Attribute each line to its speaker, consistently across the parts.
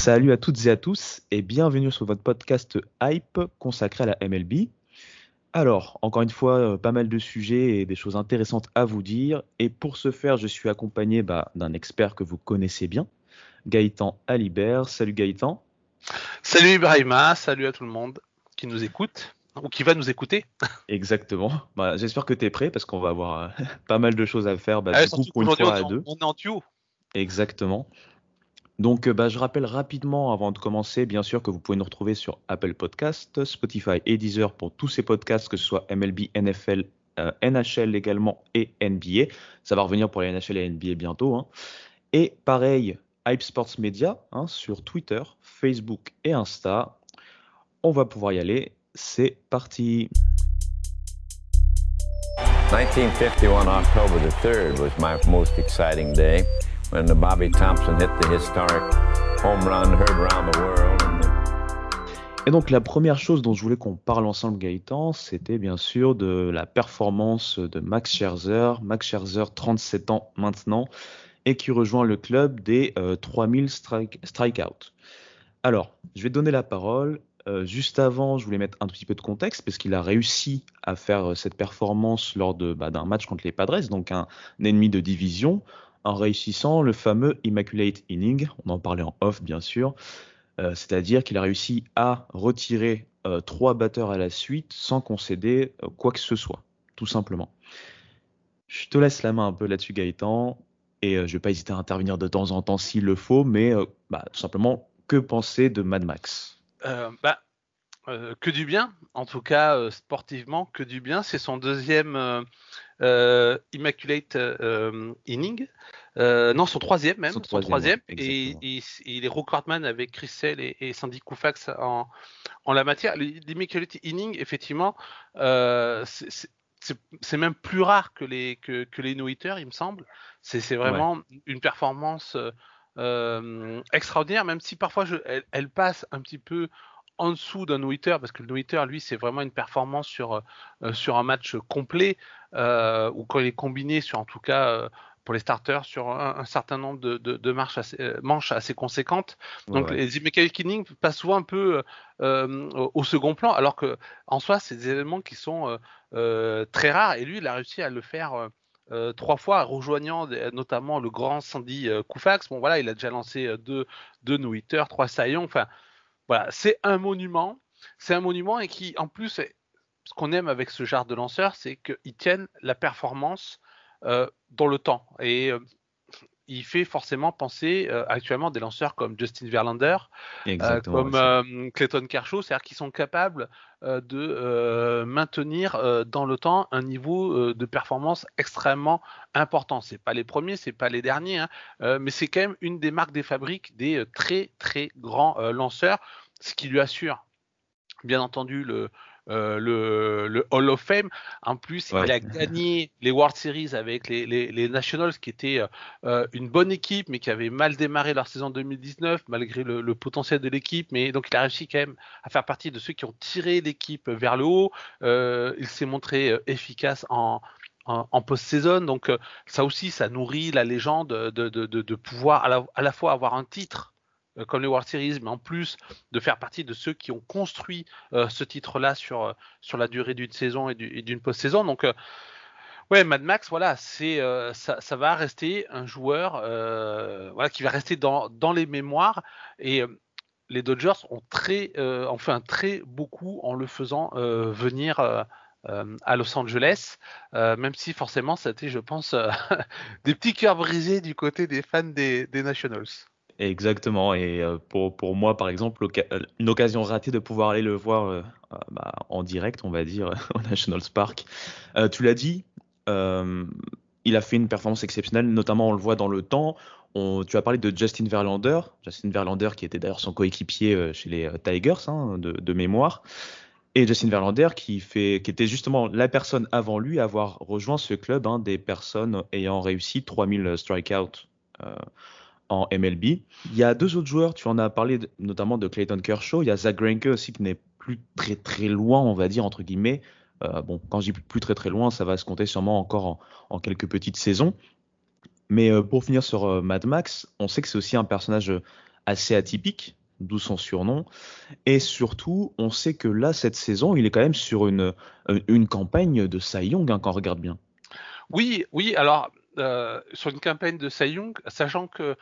Speaker 1: Salut à toutes et à tous et bienvenue sur votre podcast Hype consacré à la MLB. Alors, encore une fois, euh, pas mal de sujets et des choses intéressantes à vous dire. Et pour ce faire, je suis accompagné bah, d'un expert que vous connaissez bien, Gaëtan Alibert. Salut Gaëtan.
Speaker 2: Salut Ibrahima, salut à tout le monde qui nous écoute ou qui va nous écouter.
Speaker 1: Exactement. Bah, J'espère que tu es prêt parce qu'on va avoir euh, pas mal de choses à faire bah,
Speaker 2: Ah,
Speaker 1: du coup,
Speaker 2: surtout
Speaker 1: pour une
Speaker 2: qu'aujourd'hui,
Speaker 1: fois à deux.
Speaker 2: on est en.
Speaker 1: Exactement. Donc, euh, bah, je rappelle rapidement, avant de commencer, bien sûr, que vous pouvez nous retrouver sur Apple Podcast, Spotify et Deezer pour tous ces podcasts, que ce soit MLB, NFL, euh, NHL également et NBA. Ça va revenir pour les NHL et NBA bientôt. hein. Et pareil, Hype Sports Media hein, sur Twitter, Facebook et Insta. On va pouvoir y aller. C'est parti.
Speaker 3: 1951, October the 3rd, was my most exciting day when the Bobby Thompson hit the historic home run heard around the world. And the
Speaker 1: Et donc la première chose dont je voulais qu'on parle ensemble, Gaëtan, c'était bien sûr de la performance de Max Scherzer. Max Scherzer, 37 ans maintenant, et qui rejoint le club des euh, 3000 strike, strikeouts. Alors, je vais donner la parole. Euh, juste avant, je voulais mettre un petit peu de contexte, parce qu'il a réussi à faire euh, cette performance lors de, bah, d'un match contre les Padres, donc un ennemi de division, en réussissant le fameux Immaculate Inning. On en parlait en off, bien sûr. Euh, c'est-à-dire qu'il a réussi à retirer euh, trois batteurs à la suite sans concéder euh, quoi que ce soit, tout simplement. Je te laisse la main un peu là-dessus, Gaëtan, et je vais pas hésiter à intervenir de temps en temps s'il le faut, mais bah, tout simplement, que penser de Mad Max?
Speaker 2: Bah, que du bien, en tout cas sportivement, que du bien. C'est son deuxième Immaculate euh, inning. Euh, non, son troisième même.
Speaker 1: Son
Speaker 2: Son
Speaker 1: troisième,
Speaker 2: et,
Speaker 1: exactement.
Speaker 2: et- et il est recordman avec Chris Sale et, et Sandy Koufax en, en la matière. L'Immaculate inning, effectivement, euh, c'est- même plus rare que les, que, que les no-hitters, il me semble. C'est vraiment une performance euh, euh, extraordinaire, même si parfois je, elle, elle passe un petit peu en dessous d'un no-hitter, parce que le no-hitter, lui, c'est vraiment une performance sur, euh, sur un match complet, euh, ou quand il est combiné sur, en tout cas, euh, pour les starters, sur un, un certain nombre de, de, de marches assez, euh, manches assez conséquentes. Donc
Speaker 1: Ouais,
Speaker 2: les Immaculate Innings passent souvent un peu euh, au, au second plan, alors que en soi, c'est des éléments qui sont euh, euh, très rares, et lui, il a réussi à le faire. euh, euh, trois fois, rejoignant des- notamment le grand Sandy euh, Koufax. Bon, voilà, il a déjà lancé euh, deux, deux no-hitters, trois saillons. Enfin, voilà, c'est un monument. C'est un monument et qui, en plus, ce qu'on aime avec ce genre de lanceur, c'est qu'ils tiennent la performance euh, dans le temps. Euh, il fait forcément penser euh, actuellement des lanceurs comme Justin Verlander, euh, comme euh, Clayton Kershaw, c'est-à-dire qu'ils sont capables de maintenir dans le temps un niveau de performance extrêmement important. C'est pas les premiers, c'est pas les derniers, hein, mais c'est quand même une des marques des fabriques des très très grands lanceurs, ce qui lui assure bien entendu le euh, le, le Hall of Fame. En plus,
Speaker 1: Ouais.
Speaker 2: il a gagné les World Series avec les, les, les Nationals, qui étaient euh, euh, une bonne équipe, mais qui avait mal démarré leur saison 2019, malgré le, le potentiel de l'équipe. Mais donc, il a réussi quand même à faire partie de ceux qui ont tiré l'équipe vers le haut. Euh, il s'est montré efficace en, post-saison. Donc, ça aussi, ça nourrit la légende de, de, de, de pouvoir à la, à la fois avoir un titre euh, comme les World Series, mais en plus de faire partie de ceux qui ont construit euh, ce titre-là sur, euh, sur la durée d'une saison et du- et d'une post-saison. Donc, ouais, Mad Max, voilà, ça, ça va rester un joueur qui va rester dans, dans les mémoires. Et les Dodgers ont, très, ont fait un très beau coup en le faisant venir à Los Angeles, même si forcément c'était, je pense, des petits cœurs brisés du côté des fans des, Nationals.
Speaker 1: Exactement. Et pour, pour, moi, par exemple, une occasion ratée de pouvoir aller le voir bah, en direct, on va dire, au Nationals Park. tu l'as dit, il a fait une performance exceptionnelle, notamment on le voit dans le temps. tu as parlé de Justin Verlander, Justin Verlander qui était d'ailleurs son coéquipier euh, chez les euh, Tigers hein, de, mémoire, et Justin Verlander qui, fait, qui était justement la personne avant lui à avoir rejoint ce club hein, des personnes ayant réussi 3000 strikeouts euh, en MLB. Il y a deux autres joueurs, tu en as parlé notamment de Clayton Kershaw, il y a Zach Greinke aussi qui n'est plus très très loin, on va dire entre guillemets, euh, bon, quand je dis plus très très loin, ça va se compter sûrement encore en, quelques petites saisons. Mais euh, pour finir sur euh, Mad Max, on sait que c'est aussi un personnage assez atypique, d'où son surnom. Et surtout, on sait que là, cette saison, il est quand même sur une, une campagne de Cy Young, hein, quand on regarde bien.
Speaker 2: Oui, oui, alors, sur une campagne de Cy Young, sachant que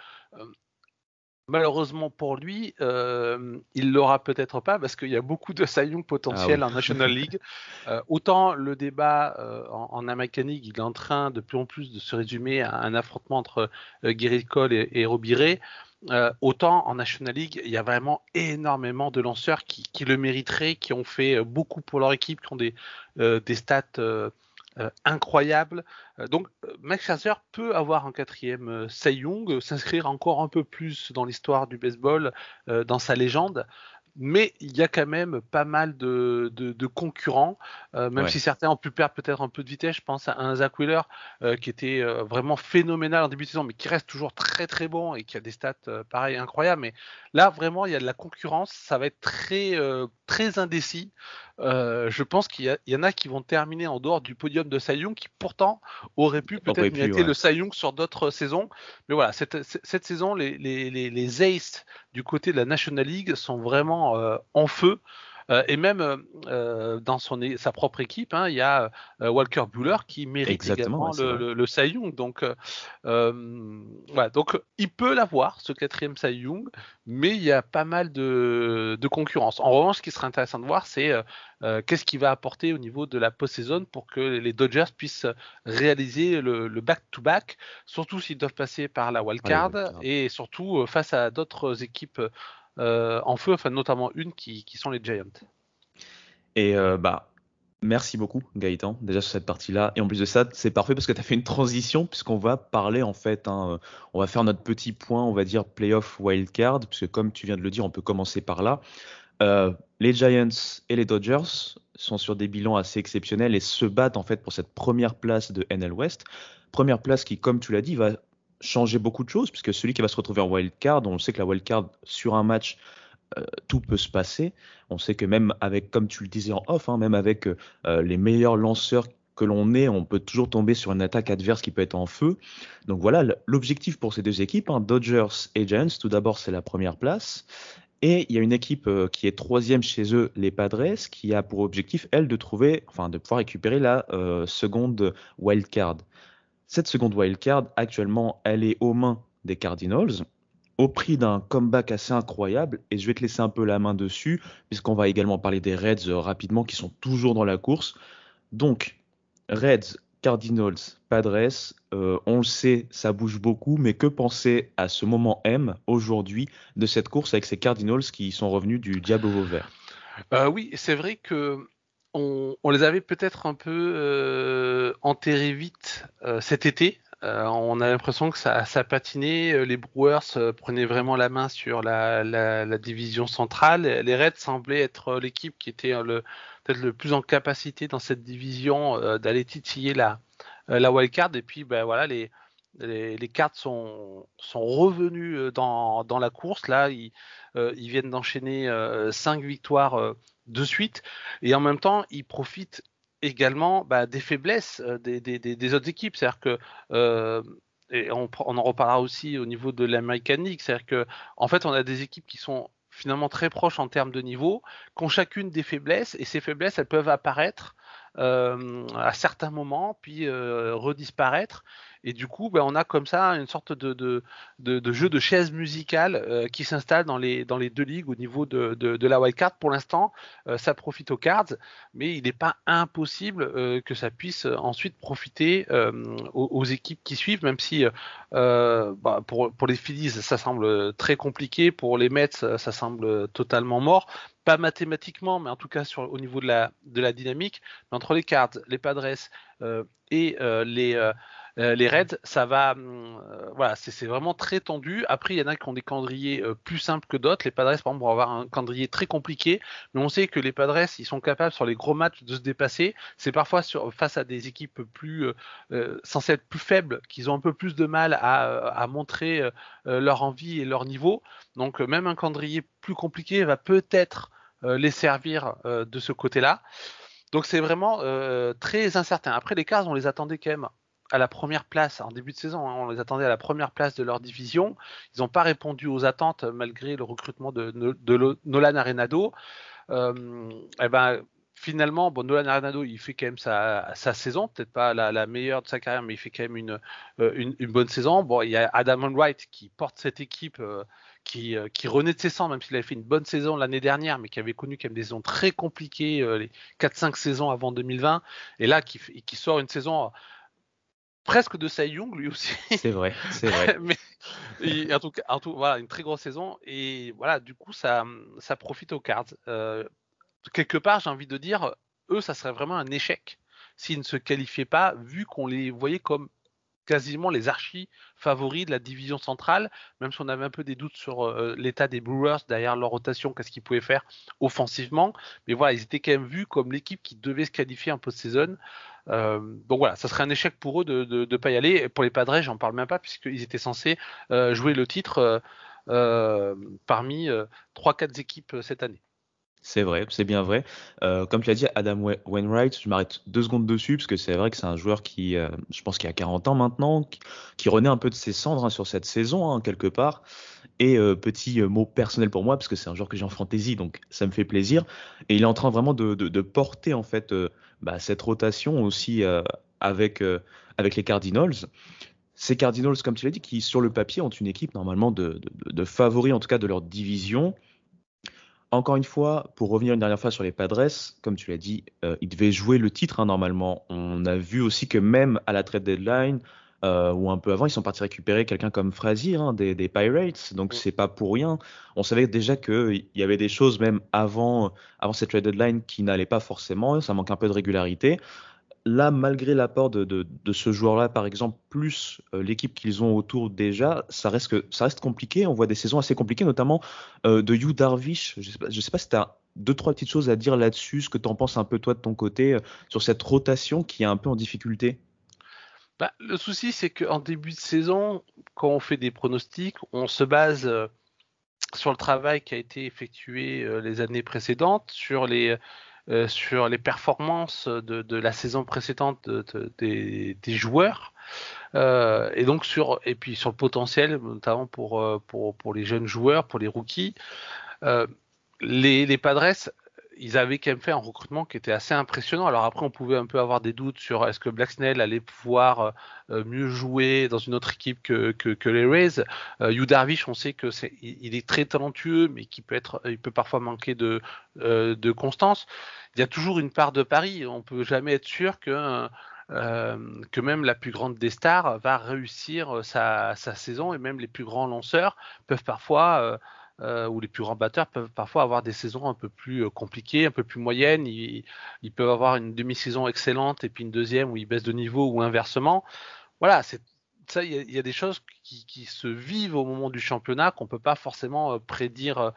Speaker 2: Malheureusement pour lui, euh, il l'aura peut-être pas parce qu'il y a beaucoup de Cy potentiels ah en National League. Euh, autant le débat euh, en, American League, il est en train de plus en plus de se résumer à un affrontement entre euh, Gary Cole et, et Robbie autant en National League, il y a vraiment énormément de lanceurs qui, qui, le mériteraient, qui ont fait beaucoup pour leur équipe, qui ont des, des stats euh, incroyable. Euh, donc euh, Max Scherzer peut avoir un quatrième Cy Young, s'inscrire encore un peu plus dans l'histoire du baseball, dans sa légende mais il y a quand même pas mal de, de, concurrents, euh, même si certains ont pu perdre peut-être un peu de vitesse. Je pense à un Zach Wheeler euh, qui était euh, vraiment phénoménal en début de saison, mais qui reste toujours très très bon et qui a des stats pareil incroyables. Mais là, vraiment, il y a de la concurrence. Ça va être très très indécis. je pense qu'il y, en a qui vont terminer en dehors du podium de Cy qui pourtant aurait pu peut-être mériter le Cy sur d'autres saisons. Mais voilà, cette, cette saison, les, les, les, les Aces du côté de la National League sont vraiment euh, en feu. Euh, et même euh, dans son, sa propre équipe, hein, il y a Walker Buller qui mérite également le, le, Cy Young. Donc, voilà, donc il peut l'avoir, ce quatrième Cy Young, mais il y a pas mal de, de concurrence. En revanche, ce qui serait intéressant de voir, c'est qu'est-ce qu'il va apporter au niveau de la post-saison pour que les Dodgers puissent réaliser le back-to-back, surtout s'ils doivent passer par la wildcard et surtout face à d'autres équipes euh, en feu, enfin notamment une qui, sont les Giants.
Speaker 1: Et euh, bah Merci beaucoup Gaëtan, déjà sur cette partie-là. Et en plus de ça, c'est parfait parce que tu as fait une transition puisqu'on va parler en fait, hein, euh, on va faire notre petit point, on va dire playoff wildcard, puisque comme tu viens de le dire, on peut commencer par là. les Giants et les Dodgers sont sur des bilans assez exceptionnels et se battent en fait pour cette première place de NL West. Première place qui, comme tu l'as dit, va changer beaucoup de choses, puisque celui qui va se retrouver en wild card, on sait que la wild card sur un match, euh, tout peut se passer. On sait que même avec, comme tu le disais en off, hein, même avec euh, les meilleurs lanceurs que l'on ait, on peut toujours tomber sur une attaque adverse qui peut être en feu. Donc voilà, l'objectif pour ces deux équipes, hein, Dodgers et Giants, tout d'abord c'est la première place. Et il y a une équipe euh, qui est troisième chez eux, les Padres, qui a pour objectif, elle, de trouver, enfin, de pouvoir récupérer la seconde wild card. Cette seconde wildcard, actuellement, elle est aux mains des Cardinals, au prix d'un comeback assez incroyable. Et je vais te laisser un peu la main dessus, puisqu'on va également parler des Reds euh, rapidement, qui sont toujours dans la course. Donc, Reds, Cardinals, Padres, euh, on le sait, ça bouge beaucoup, mais que penser à ce moment M, aujourd'hui, de cette course avec ces Cardinals qui sont revenus du Diable au vert
Speaker 2: euh, Oui, c'est vrai que on, les avait peut-être un peu euh, enterrés vite euh, cet été. Euh, on a l'impression que ça, ça patinait. Les Brewers prenaient vraiment la main sur la, division centrale. Les Reds semblaient être l'équipe qui était peut-être le plus en capacité dans cette division d'aller titiller la, la wildcard. Et puis, ben voilà, les, les, cartes sont, sont revenus dans, dans la course. Là, ils, ils viennent d'enchaîner cinq victoires de suite. Et en même temps, ils profitent également bah, des faiblesses euh, des, autres équipes. C'est-à-dire que euh, et on, en reparlera aussi au niveau de l'American League. C'est-à-dire que en fait, on a des équipes qui sont finalement très proches en termes de niveau, qui ont chacune des faiblesses, et ces faiblesses, elles peuvent apparaître euh, à certains moments, puis redisparaître. Et du coup, ben, on a comme ça une sorte de, jeu de chaise musicale euh, qui s'installe dans les, deux ligues au niveau de, la wildcard. Pour l'instant, euh, ça profite aux cards, mais il n'est pas impossible euh, que ça puisse ensuite profiter aux, équipes qui suivent, même si bah, pour, les Phillies, ça semble très compliqué. Pour les Mets, ça semble totalement mort pas mathématiquement, mais en tout cas au niveau de la, dynamique. Mais entre les cartes, les Padres et les, euh, les Reds, ça va, hum, voilà, c'est vraiment très tendu. Après, il y en a qui ont des calendriers plus simples que d'autres. Les Padres, par exemple, vont avoir un calendrier très compliqué, mais on sait que les Padres, ils sont capables sur les gros matchs de se dépasser. C'est parfois face à des équipes plus censées être plus faibles qu'ils ont un peu plus de mal à, montrer leur envie et leur niveau. Donc, même un calendrier plus compliqué va peut-être euh, les servir euh, de ce côté-là. Donc c'est vraiment euh, très incertain. Après les Cars, on les attendait quand même à la première place en début de saison. Hein. on les attendait à la première place de leur division. Ils n'ont pas répondu aux attentes malgré le recrutement de, Nolan Arenado. Eh ben, finalement, bon, Nolan Arenado, il fait quand même sa, saison, peut-être pas la, meilleure de sa carrière, mais il fait quand même une, une, bonne saison. Bon, il y a Adam Wright qui porte cette équipe qui, euh, renaît de ses cendres, même s'il avait fait une bonne saison l'année dernière, mais qui avait connu quand même des saisons très compliquées, euh, les 4-5 saisons avant 2020, et là qui, sort une saison euh, presque de Cy Young lui aussi.
Speaker 1: C'est vrai, c'est vrai.
Speaker 2: mais, en tout cas, en tout, voilà, une très grosse saison, et voilà, du coup, ça, ça profite aux Cards. quelque part, j'ai envie de dire, eux, ça serait vraiment un échec s'ils ne se qualifiaient pas, vu qu'on les voyait comme quasiment les archis favoris de la division centrale, même si on avait un peu des doutes sur euh, l'état des Brewers derrière leur rotation, qu'est-ce qu'ils pouvaient faire offensivement. Mais voilà, ils étaient quand même vus comme l'équipe qui devait se qualifier en post-saison. Euh, donc voilà, ça serait un échec pour eux de ne pas y aller. Et pour les Padres, j'en parle même pas, puisqu'ils étaient censés euh, jouer le titre parmi 3-4 équipes cette année.
Speaker 1: C'est vrai, c'est bien vrai. Euh, comme tu l'as dit, Adam Wainwright, je m'arrête deux secondes dessus parce que c'est vrai que c'est un joueur qui, euh, je pense qu'il a 40 ans maintenant, qui, renaît un peu de ses cendres hein, sur cette saison hein, quelque part. Et euh, petit mot personnel pour moi parce que c'est un joueur que j'ai en fantasy, donc ça me fait plaisir. Et il est en train vraiment de, porter en fait bah, cette rotation aussi avec les Cardinals. Ces Cardinals, comme tu l'as dit, qui sur le papier ont une équipe normalement de, de favoris en tout cas de leur division encore une fois, pour revenir une dernière fois sur les Padres, comme tu l'as dit, euh, ils devaient jouer le titre hein, normalement. On a vu aussi que même à la trade deadline, euh, ou un peu avant, ils sont partis récupérer quelqu'un comme Frazier hein, des, Pirates, donc c'est pas pour rien. On savait déjà qu'il y avait des choses même avant, avant cette trade deadline qui n'allaient pas forcément, ça manque un peu de régularité là, malgré l'apport de, ce joueur-là, par exemple, plus euh, l'équipe qu'ils ont autour déjà, ça reste, que, ça reste compliqué. On voit des saisons assez compliquées, notamment euh, de Hugh Darvish. Je ne sais, pas si tu as deux, trois petites choses à dire là-dessus, ce que tu en penses un peu toi de ton côté, euh, sur cette rotation qui est un peu en difficulté?
Speaker 2: Bah, le souci, c'est qu'en début de saison, quand on fait des pronostics, on se base sur le travail qui a été effectué les années précédentes, sur les euh, sur les performances de, la saison précédente des, joueurs. Euh, et donc sur le potentiel notamment pour, euh, pour les jeunes joueurs pour les rookies les, les Padres ils avaient quand même fait un recrutement qui était assez impressionnant. Alors après, on pouvait un peu avoir des doutes sur est-ce que Black Snell allait pouvoir euh, mieux jouer dans une autre équipe que, les Rays? Euh, Darvish, on sait que c'est, il est très talentueux, mais qui peut être, il peut parfois manquer de, euh, de constance. Il y a toujours une part de pari. On peut jamais être sûr que euh, même la plus grande des stars va réussir sa, saison et même les plus grands lanceurs peuvent parfois euh, où les plus grands batteurs peuvent parfois avoir des saisons un peu plus euh, compliquées, un peu plus moyennes. Ils, peuvent avoir une demi-saison excellente et puis une deuxième où ils baissent de niveau ou inversement. Voilà, ça, il y, a des choses qui, se vivent au moment du championnat qu'on peut pas forcément euh, prédire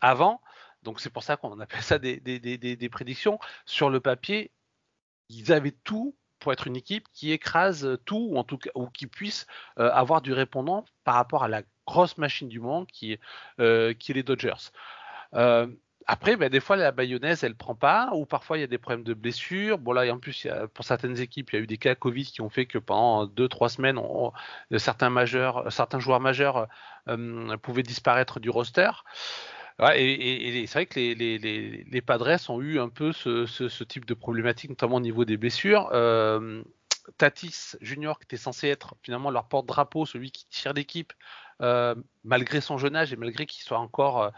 Speaker 2: avant. Donc c'est pour ça qu'on appelle ça des, prédictions. Sur le papier, ils avaient tout pour être une équipe qui écrase tout ou en tout cas ou qui puisse avoir du répondant par rapport à la grosse machine du monde qui, est, euh, les Dodgers. Euh, après, ben, des fois, la bayonnaise, elle prend pas, ou parfois il y a des problèmes de blessures. Bon, là, en plus, pour certaines équipes, il y a eu des cas Covid qui ont fait que pendant deux, trois semaines, certains, majeurs, certains joueurs majeurs euh, pouvaient disparaître du roster. et, c'est vrai que les, les, Padres ont eu un peu ce, ce, type de problématique, notamment au niveau des blessures. Tatis Junior, qui était censé être finalement leur porte-drapeau, celui qui tire l'équipe, malgré son jeune âge et malgré qu'il soit encore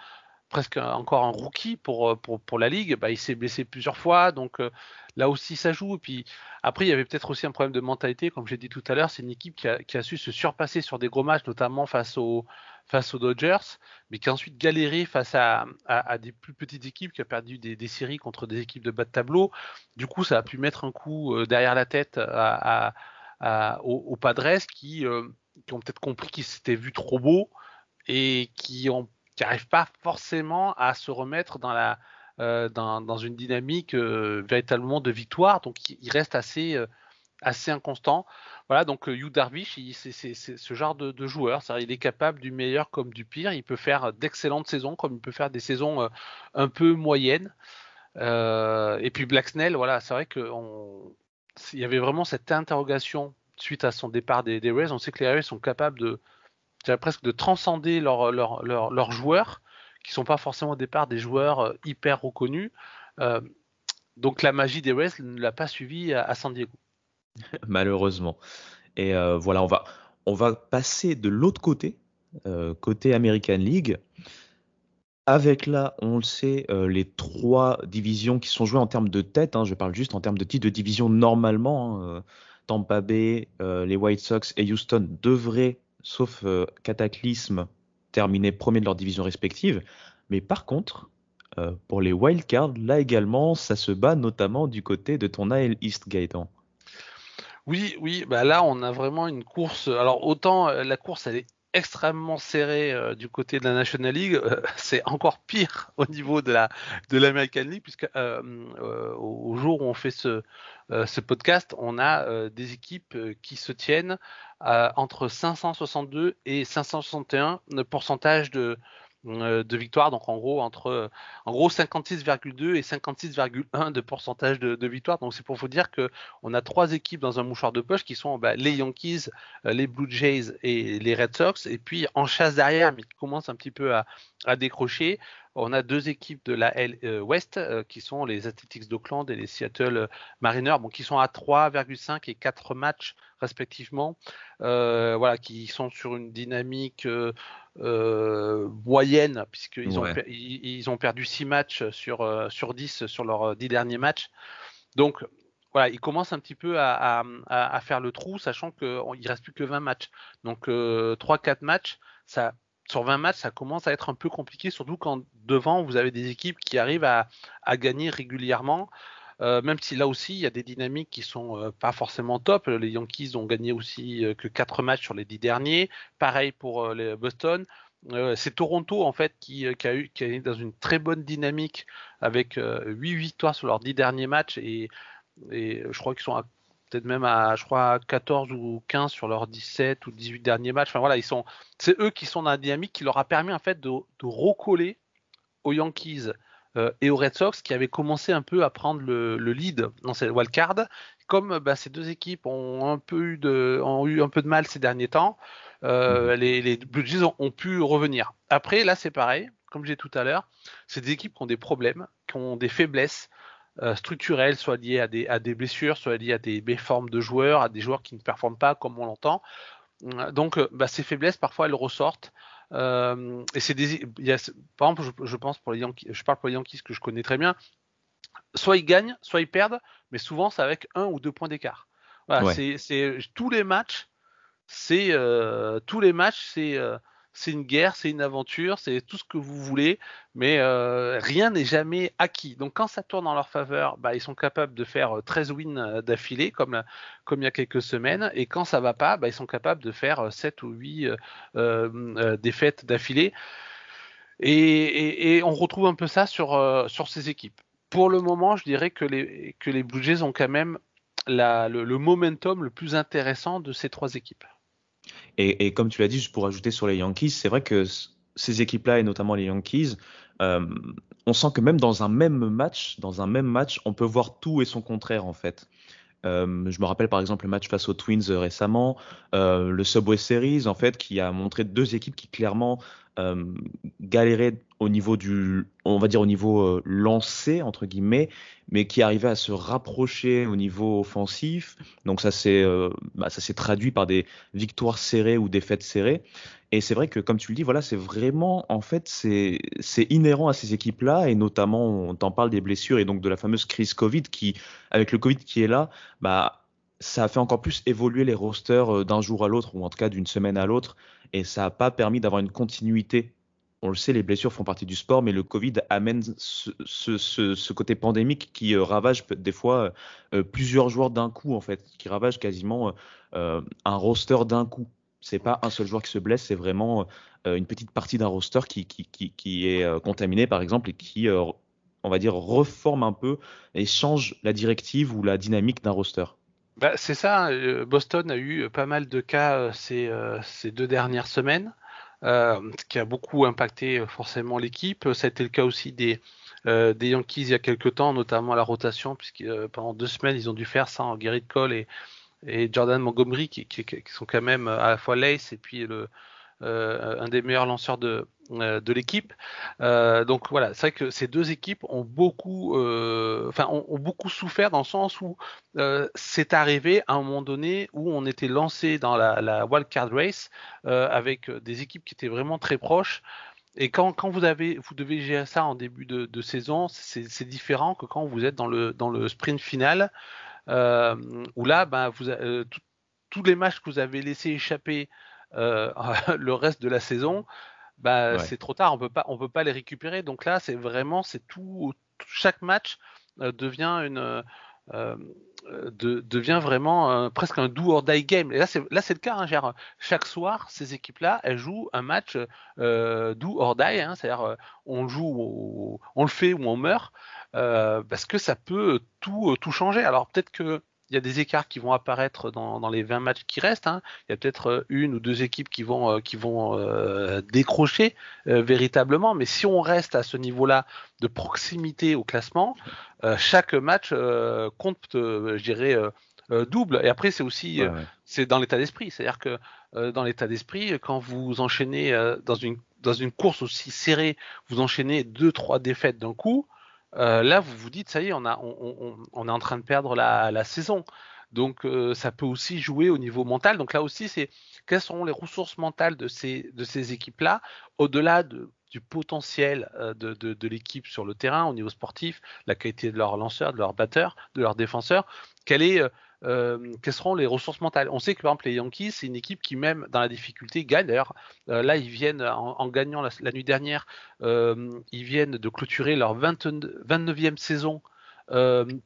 Speaker 2: presque encore un rookie pour, pour, pour la ligue, bah, il s'est blessé plusieurs fois, donc là aussi ça joue. Et puis après, il y avait peut-être aussi un problème de mentalité, comme j'ai dit tout à l'heure, c'est une équipe qui a, su se surpasser sur des gros matchs, notamment face aux, face aux Dodgers, mais qui a ensuite galéré face à, à, des plus petites équipes, qui a perdu des, séries contre des équipes de bas de tableau. Du coup, ça a pu mettre un coup euh, derrière la tête à, aux, aux, Padres qui, euh, qui ont peut-être compris qu'ils s'étaient vus trop beaux et qui n'arrivent pas forcément à se remettre dans euh, une dynamique euh, véritablement de victoire. Donc il reste assez euh, inconstant. Voilà, donc Hugh Darvish, c'est ce genre de, de joueur. il est capable du meilleur comme du pire. Il peut faire d'excellentes saisons, comme il peut faire des saisons un peu moyennes. et puis Black Snell, voilà, c'est vrai qu'il y avait vraiment cette interrogation suite à son départ des, des Rays. On sait que les Rays sont capables de, presque de transcender leurs leur, leur, leur joueurs, qui sont pas forcément au départ des joueurs euh, hyper reconnus. Euh, donc la magie des Rays ne l'a pas suivi à, San Diego.
Speaker 1: Malheureusement. Et euh, voilà, on va, on va passer de l'autre côté, côté American League. Avec là, on le sait, les trois divisions qui sont jouées en termes de tête, hein, je parle juste en termes de titre de division normalement, hein, Tampa Bay, les White Sox et Houston devraient sauf euh, Cataclysme, terminé premier de leur division respective. Mais par contre, euh, pour les wildcards, là également, ça se bat notamment du côté de ton AL East Gaëtan.
Speaker 2: Oui, oui, bah là on a vraiment une course. Alors autant euh, la course elle est extrêmement serrée du côté de la National League, c'est encore pire au niveau de la de l'American League puisque au jour où on fait ce ce podcast, on a des équipes qui se tiennent entre 562 et 561 de pourcentage de, euh, de victoire. Donc en gros entre euh, en gros 56,2 et 56,1 de pourcentage de, de victoire. Donc c'est pour vous dire que on a trois équipes dans un mouchoir de poche qui sont bah, les Yankees, euh, les Blue Jays et les Red Sox. Et puis en chasse derrière, mais qui commencent un petit peu à décrocher. On a deux équipes de la L West qui sont les Athletics d'Oakland et les Seattle Mariners, bon, qui sont à 3,5 et 4 matchs respectivement, euh, voilà, qui sont sur une dynamique euh, euh, moyenne, puisqu'ils ont, ils, ont perdu 6 matchs sur, sur 10 sur leurs 10 derniers matchs. Donc, voilà, ils commencent un petit peu à, à, faire le trou, sachant qu'il ne reste plus que 20 matchs. Donc, 3-4 matchs, ça, sur 20 matchs, ça commence à être un peu compliqué, surtout quand devant, vous avez des équipes qui arrivent à, gagner régulièrement. Euh, même si là aussi, il y a des dynamiques qui sont euh, pas forcément top. Les Yankees ont gagné aussi euh, que 4 matchs sur les 10 derniers. Pareil pour les Boston. c'est Toronto en fait qui, a eu qui est dans une très bonne dynamique avec 8 victoires sur leurs 10 derniers matchs et, et je crois qu'ils sont peut-être même à je crois 14 ou 15 sur leurs 17 ou 18 derniers matchs. Enfin voilà, ils sont c'est eux qui sont dans la dynamique qui leur a permis en fait de, recoller aux Yankees euh, et aux Red Sox qui avaient commencé un peu à prendre le, lead dans cette wildcard. Comme bah, ces deux équipes ont un peu eu de, ont eu un peu de mal ces derniers temps, euh, les, les, Blue Jays ont, pu revenir. Après, là, c'est pareil. Comme j'ai tout à l'heure, c'est des équipes qui ont des problèmes, qui ont des faiblesses euh, structurelles, soit liées à des, à des blessures, soit liées à des méformes de joueurs, à des joueurs qui ne performent pas comme on l'entend. Donc, bah, ces faiblesses, parfois, elles ressortent. Euh, et c'est des, il y a, par exemple, je, je, pense pour les Yankees, je parle pour les Yankees que je connais très bien. Soit ils gagnent, soit ils perdent, mais souvent c'est avec un ou deux points d'écart. Voilà, c'est tous les matchs, c'est euh, tous les matchs, c'est euh, c'est une guerre, c'est une aventure, c'est tout ce que vous voulez, mais euh, rien n'est jamais acquis. Donc quand ça tourne en leur faveur, bah, ils sont capables de faire 13 euh, wins euh, d'affilée, comme, il y a quelques semaines, et quand ça va pas, bah, ils sont capables de faire 7 ou 8 euh, défaites d'affilée. Et, on retrouve un peu ça sur, ces équipes. Pour le moment, je dirais que les, que Blue Jays ont quand même le momentum le plus intéressant de ces trois équipes.
Speaker 1: Et, comme tu l'as dit, juste pour ajouter sur les Yankees, c'est vrai que ces équipes-là, et notamment les Yankees, euh, on sent que même dans un même match, dans un même match, on peut voir tout et son contraire en fait. Euh, je me rappelle par exemple le match face aux Twins récemment, euh, le Subway Series en fait, qui a montré deux équipes qui clairement galéraient au niveau du, on va dire au niveau euh, lancé entre guillemets, mais qui arrivait à se rapprocher au niveau offensif. Donc ça s'est, euh, bah, ça s'est traduit par des victoires serrées ou défaites serrées. Et c'est vrai que comme tu le dis, voilà, c'est vraiment, en fait, c'est, c'est inhérent à ces équipes-là, et notamment, on t'en parle des blessures et donc de la fameuse crise Covid qui, avec le Covid qui est là, bah ça a fait encore plus évoluer les rosters euh, d'un jour à l'autre, ou en tout cas d'une semaine à l'autre, et ça n'a pas permis d'avoir une continuité on le sait, les blessures font partie du sport, mais le Covid amène ce, côté pandémique qui euh, ravage des fois euh, plusieurs joueurs d'un coup, en fait, qui ravage quasiment euh, un roster d'un coup. C'est pas un seul joueur qui se blesse, c'est vraiment une petite partie d'un roster qui, est contaminé, par exemple, et qui, on va dire, reforme un peu et change la directive ou la dynamique d'un roster.
Speaker 2: Bah, c'est ça, Boston a eu pas mal de cas ces deux dernières semaines. Euh, qui a beaucoup impacté euh, forcément l'équipe. Ça a été le cas aussi des, euh, Yankees il y a quelques temps, notamment à la rotation, puisque pendant deux semaines ils ont dû faire ça en Gary Cole et, et Jordan Montgomery, qui, qui, sont quand même à la fois l'ace et puis le, un des meilleurs lanceurs de, euh, de l'équipe. Euh, donc voilà, c'est vrai que ces deux équipes ont beaucoup, ont, beaucoup souffert dans le sens où c'est arrivé à un moment donné où on était lancé dans la, la wildcard race avec des équipes qui étaient vraiment très proches. Et quand, quand, vous, avez, vous devez gérer ça en début de, saison, c'est différent que quand vous êtes dans le, dans le sprint final, euh, où là, ben, vous, euh, tous les matchs que vous avez laissé échapper euh, le reste de la saison, bah, c'est trop tard, on peut pas, on peut pas les récupérer. Donc là, c'est vraiment, c'est tout, chaque match euh, devient une, euh, de, devient vraiment presque un do or die game. Et là, c'est là, c'est le cas. Hein, chaque soir, ces équipes-là, elles jouent un match do or die, hein, c'est-à-dire on joue, on le fait ou on meurt, parce que ça peut tout, tout changer. Alors peut-être que y a des écarts qui vont apparaître dans, les 20 matchs qui restent. Hein. Il y a peut-être euh, une ou deux équipes qui vont, euh, qui vont euh, décrocher véritablement. Mais si on reste à ce niveau-là de proximité au classement, chaque match compte, je dirais, double. Et après, c'est aussi c'est dans l'état d'esprit. C'est-à-dire que dans l'état d'esprit, quand vous enchaînez dans, une, dans une course aussi serrée, vous enchaînez deux, trois défaites d'un coup. Euh, là, vous vous dites, ça y est, on, est en train de perdre la, saison. Donc, euh, ça peut aussi jouer au niveau mental. Donc là aussi, c'est quelles seront les ressources mentales de ces, équipes-là, au-delà de, du potentiel euh, de, de l'équipe sur le terrain, au niveau sportif, la qualité de leurs lanceurs, de leurs batteurs, de leurs défenseurs? Quelle est euh, quelles seront les ressources mentales? On sait que par exemple les Yankees, c'est une équipe qui même dans la difficulté gagne. D'ailleurs, euh, là ils viennent en, gagnant la, nuit dernière, euh, ils viennent de clôturer leur 29e saison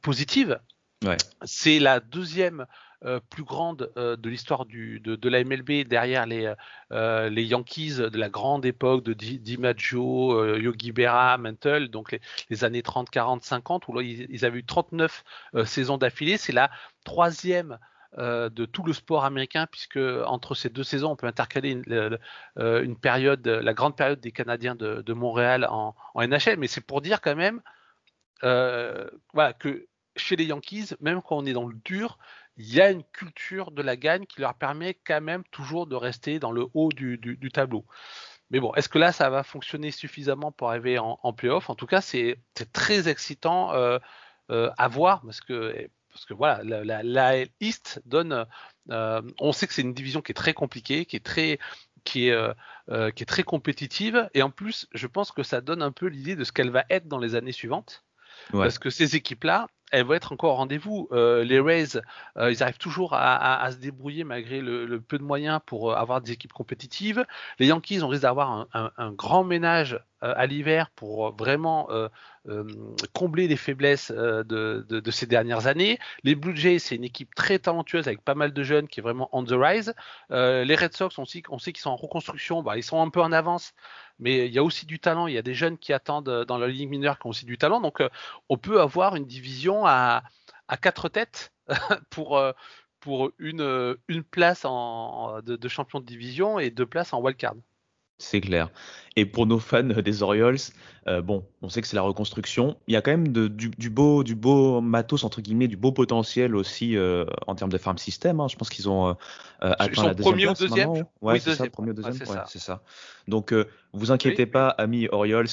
Speaker 2: positive. Ouais. C'est la deuxième euh, plus grande euh, de l'histoire de, de, la MLB derrière les, euh, les Yankees de la grande époque de DiMaggio, Yogi Berra, Mantle, donc les, années 30, 40, 50, où ils, avaient eu 39 saisons d'affilée. C'est la troisième de tout le sport américain, puisque entre ces deux saisons, on peut intercaler une, période, la grande période des Canadiens de, Montréal en, NHL, mais c'est pour dire quand même que chez les Yankees, même quand on est dans le dur, il y a une culture de la gagne qui leur permet quand même toujours de rester dans le haut du, tableau. Mais bon, est-ce que là, ça va fonctionner suffisamment pour arriver en, en playoff? En tout cas, c'est très excitant euh, euh, à voir parce que, parce que voilà, la, East donne. Euh, on sait que c'est une division qui est très compliquée, qui est très qui est, qui est très compétitive. Et en plus, je pense que ça donne un peu l'idée de ce qu'elle va être dans les années suivantes. Parce que ces équipes-là, elles vont être encore au rendez-vous. Euh, les Rays, euh, ils arrivent toujours à, se débrouiller malgré le, peu de moyens pour euh, avoir des équipes compétitives. Les Yankees, on risque d'avoir un, grand ménage à l'hiver pour vraiment combler les faiblesses de, ces dernières années. Les Blue Jays, c'est une équipe très talentueuse avec pas mal de jeunes qui est vraiment on the rise. les Red Sox, on sait, qu'ils sont en reconstruction, bah, ils sont un peu en avance mais il y a aussi du talent. Il y a des jeunes qui attendent euh, dans la ligue mineure qui ont aussi du talent. Donc, euh, on peut avoir une division à, quatre têtes pour, euh, une, place en, de, champion de division et deux places en wildcard.
Speaker 1: C'est clair. Et pour nos fans des Orioles, euh, bon, on sait que c'est la reconstruction. Il y a quand même du, beau, du beau matos entre guillemets, du beau potentiel aussi euh, en termes de farm system. Hein. Je pense qu'ils ont euh, atteint la deuxième
Speaker 2: place deuxième.
Speaker 1: Ouais, c'est ça, premier ou deuxième. c'est ça. Donc, vous inquiétez pas, amis Orioles.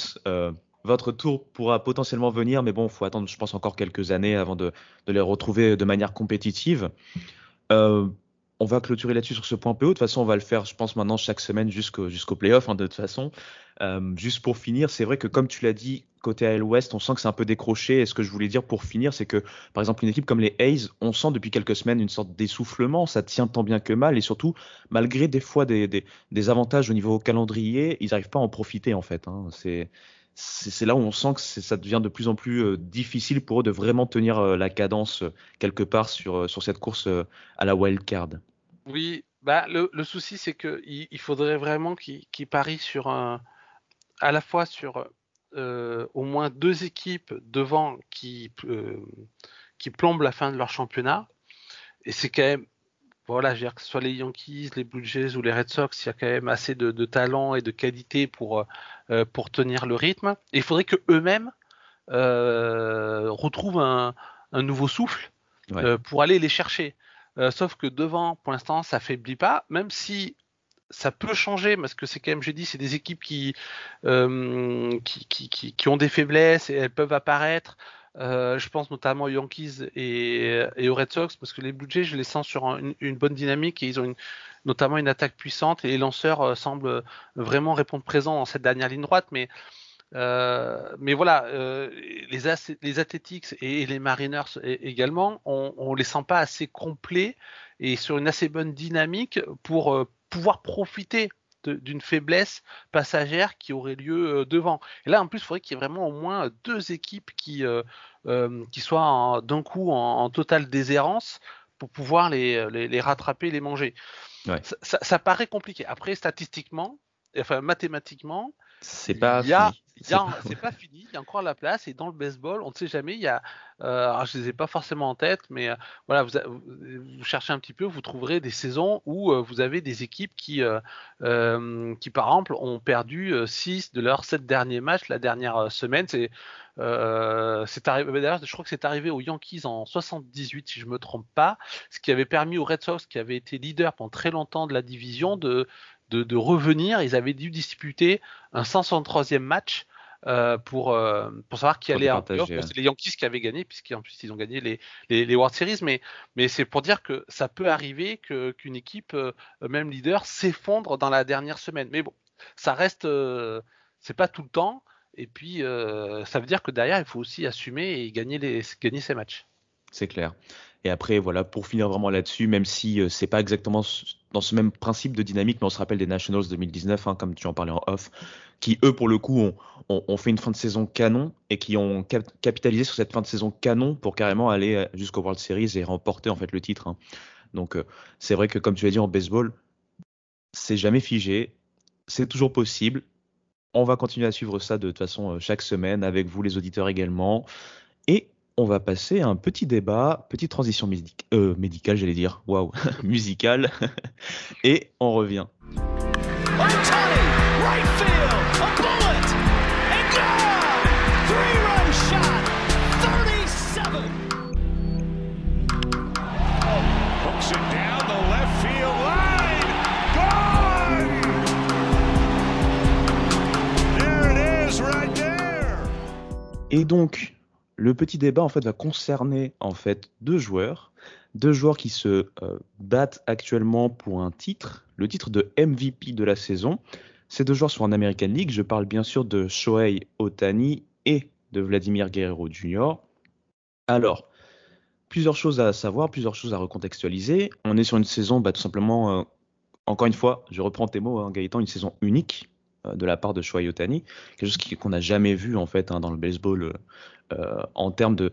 Speaker 1: votre tour pourra potentiellement venir, mais bon, il faut attendre, je pense, encore quelques années avant de, de les retrouver de manière compétitive on va clôturer là-dessus sur ce point PO. De toute façon, on va le faire, je pense, maintenant chaque semaine jusqu'au jusqu'au playoff. Hein, de toute façon, euh, juste pour finir, c'est vrai que comme tu l'as dit, côté AL West, on sent que c'est un peu décroché. Et ce que je voulais dire pour finir, c'est que par exemple une équipe comme les A's, on sent depuis quelques semaines une sorte d'essoufflement. Ça tient tant bien que mal, et surtout malgré des fois des, des, avantages au niveau calendrier, ils n'arrivent pas à en profiter en fait. Hein. C'est c'est là où on sent que ça devient de plus en plus euh, difficile pour eux de vraiment tenir euh, la cadence quelque part sur, sur cette course à la wild card.
Speaker 2: Oui, bah le, souci c'est que il, faudrait vraiment qu'ils parient sur un, à la fois sur euh, au moins deux équipes devant qui euh, qui plombent la fin de leur championnat. Et c'est quand même voilà, je veux dire que ce soit les Yankees, les Blue Jays ou les Red Sox, il y a quand même assez de, talent et de qualité pour euh, pour tenir le rythme. Et il faudrait que eux-mêmes retrouvent un, un, nouveau souffle pour aller les chercher. Euh, sauf que devant, pour l'instant, ça faiblit pas, même si ça peut changer, parce que c'est quand même, j'ai dit, c'est des équipes qui, euh, qui, qui, qui, ont des faiblesses et elles peuvent apparaître. Euh, je pense notamment aux Yankees et, aux Red Sox, parce que les Blue Jays, je les sens sur une, bonne dynamique et ils ont notamment une attaque puissante et les lanceurs semblent vraiment répondre présent dans cette dernière ligne droite. Mais euh, mais voilà, euh, les, les Athletics et, les Mariners également, on, on les sent pas assez complets et sur une assez bonne dynamique pour euh, pouvoir profiter d'une faiblesse passagère qui aurait lieu devant. Et là, en plus, il faudrait qu'il y ait vraiment au moins deux équipes qui, qui soient d'un coup en, totale déshérence pour pouvoir les, les, rattraper, les manger. Ça, ça, ça, paraît compliqué. Après, statistiquement, enfin mathématiquement,
Speaker 1: c'est pas
Speaker 2: c'est pas fini, il y a encore la place et dans le baseball, on ne sait jamais, il y a, euh, je les ai pas forcément en tête, mais euh, voilà, vous, vous, cherchez un petit peu, vous trouverez des saisons où euh, vous avez des équipes qui, qui par exemple, ont perdu 6 de leurs 7 derniers matchs la dernière semaine. C'est c'est arrivé, d'ailleurs, je crois que c'est arrivé aux Yankees en 78, si je me trompe pas, ce qui avait permis aux Red Sox, qui avaient été leaders pendant très longtemps de la division, de, de, revenir. Ils avaient dû disputer un 163e match euh, pour, euh, pour savoir qui allait en C'est les Yankees qui avaient gagné, puisqu'en plus ils ont gagné les, les, World Series. Mais, mais c'est pour dire que ça peut arriver que, qu'une équipe, euh, même leader, s'effondre dans la dernière semaine. Mais bon, ça reste, c'est pas tout le temps. Et puis, ça veut dire que derrière, il faut aussi assumer et gagner, les, gagner ces matchs.
Speaker 1: C'est clair. Et après, voilà, pour finir vraiment là-dessus, même si euh, c'est pas exactement dans ce même principe de dynamique, mais on se rappelle des Nationals 2019, hein, comme tu en parlais en off, qui eux, pour le coup, ont, fait une fin de saison canon et qui ont capitalisé sur cette fin de saison canon pour carrément aller euh, jusqu'au World Series et remporter en fait le titre. Hein. Donc, euh, c'est vrai que comme tu l'as dit en baseball, c'est jamais figé, c'est toujours possible. On va continuer à suivre ça de toute façon chaque semaine avec vous les auditeurs également. Et on va passer à un petit débat, petite transition euh, médicale, j'allais dire, waouh, musicale, et on revient. Et donc, le petit débat en fait va concerner en fait deux joueurs, deux joueurs qui se euh, battent actuellement pour un titre, le titre de MVP de la saison. Ces deux joueurs sont en American League. Je parle bien sûr de Shohei Otani et de Vladimir Guerrero Jr. Alors, plusieurs choses à savoir, plusieurs choses à recontextualiser. On est sur une saison, bah, tout simplement, euh, encore une fois, je reprends tes mots, hein, Gaëtan, une saison unique euh, de la part de Shohei Otani, quelque chose qu'on n'a jamais vu en fait hein, dans le baseball euh, en termes de,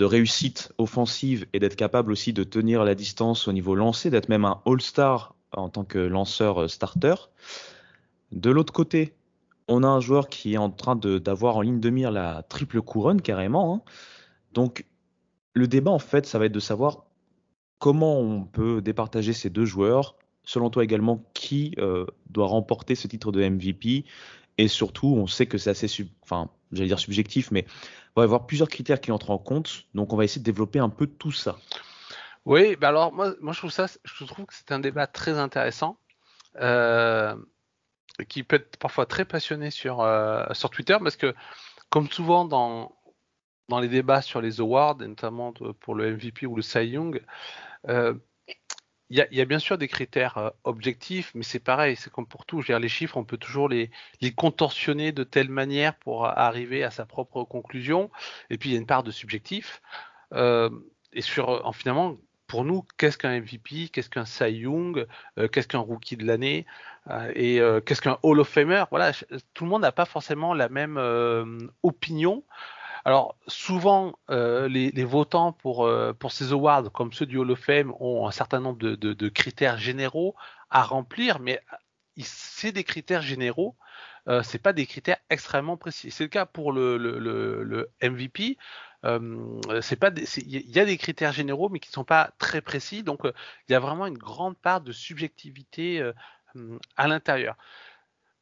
Speaker 1: réussite offensive et d'être capable aussi de tenir la distance au niveau lancé, d'être même un All-Star en tant que lanceur euh, starter. De l'autre côté, on a un joueur qui est en train d'avoir en ligne de mire la triple couronne carrément. Hein. Donc le débat en fait, ça va être de savoir comment on peut départager ces deux joueurs selon toi également, qui euh, doit remporter ce titre de MVP Et surtout, on sait que c'est assez, enfin, j'allais dire subjectif, mais va y avoir plusieurs critères qui entrent en compte. Donc, on va essayer de développer un peu tout ça.
Speaker 2: Oui, bah alors moi, moi je trouve ça, je trouve que c'est un débat très intéressant, euh, qui peut être parfois très passionné sur euh, sur Twitter, parce que comme souvent dans dans les débats sur les awards, notamment pour le MVP ou le Cy Young, euh, il y, a, bien sûr des critères euh, objectifs, mais c'est pareil, c'est comme pour tout. Je veux les chiffres, on peut toujours les, les, contorsionner de telle manière pour arriver à sa propre conclusion. Et puis il y a une part de subjectif. Euh, et en finalement, pour nous, qu'est-ce qu'un MVP, qu'est-ce qu'un Cy Young, euh, qu'est-ce qu'un rookie de l'année et qu'est-ce qu'un Hall of Famer? Voilà, tout le monde n'a pas forcément la même opinion. Alors souvent, euh, les, votants pour, euh, pour ces awards, comme ceux du Hall of Fame, ont un certain nombre de, critères généraux à remplir, mais c'est des critères généraux, euh, c'est pas des critères extrêmement précis. C'est le cas pour le, MVP. il y a des critères généraux, mais qui ne sont pas très précis. Donc, il y a vraiment une grande part de subjectivité à l'intérieur.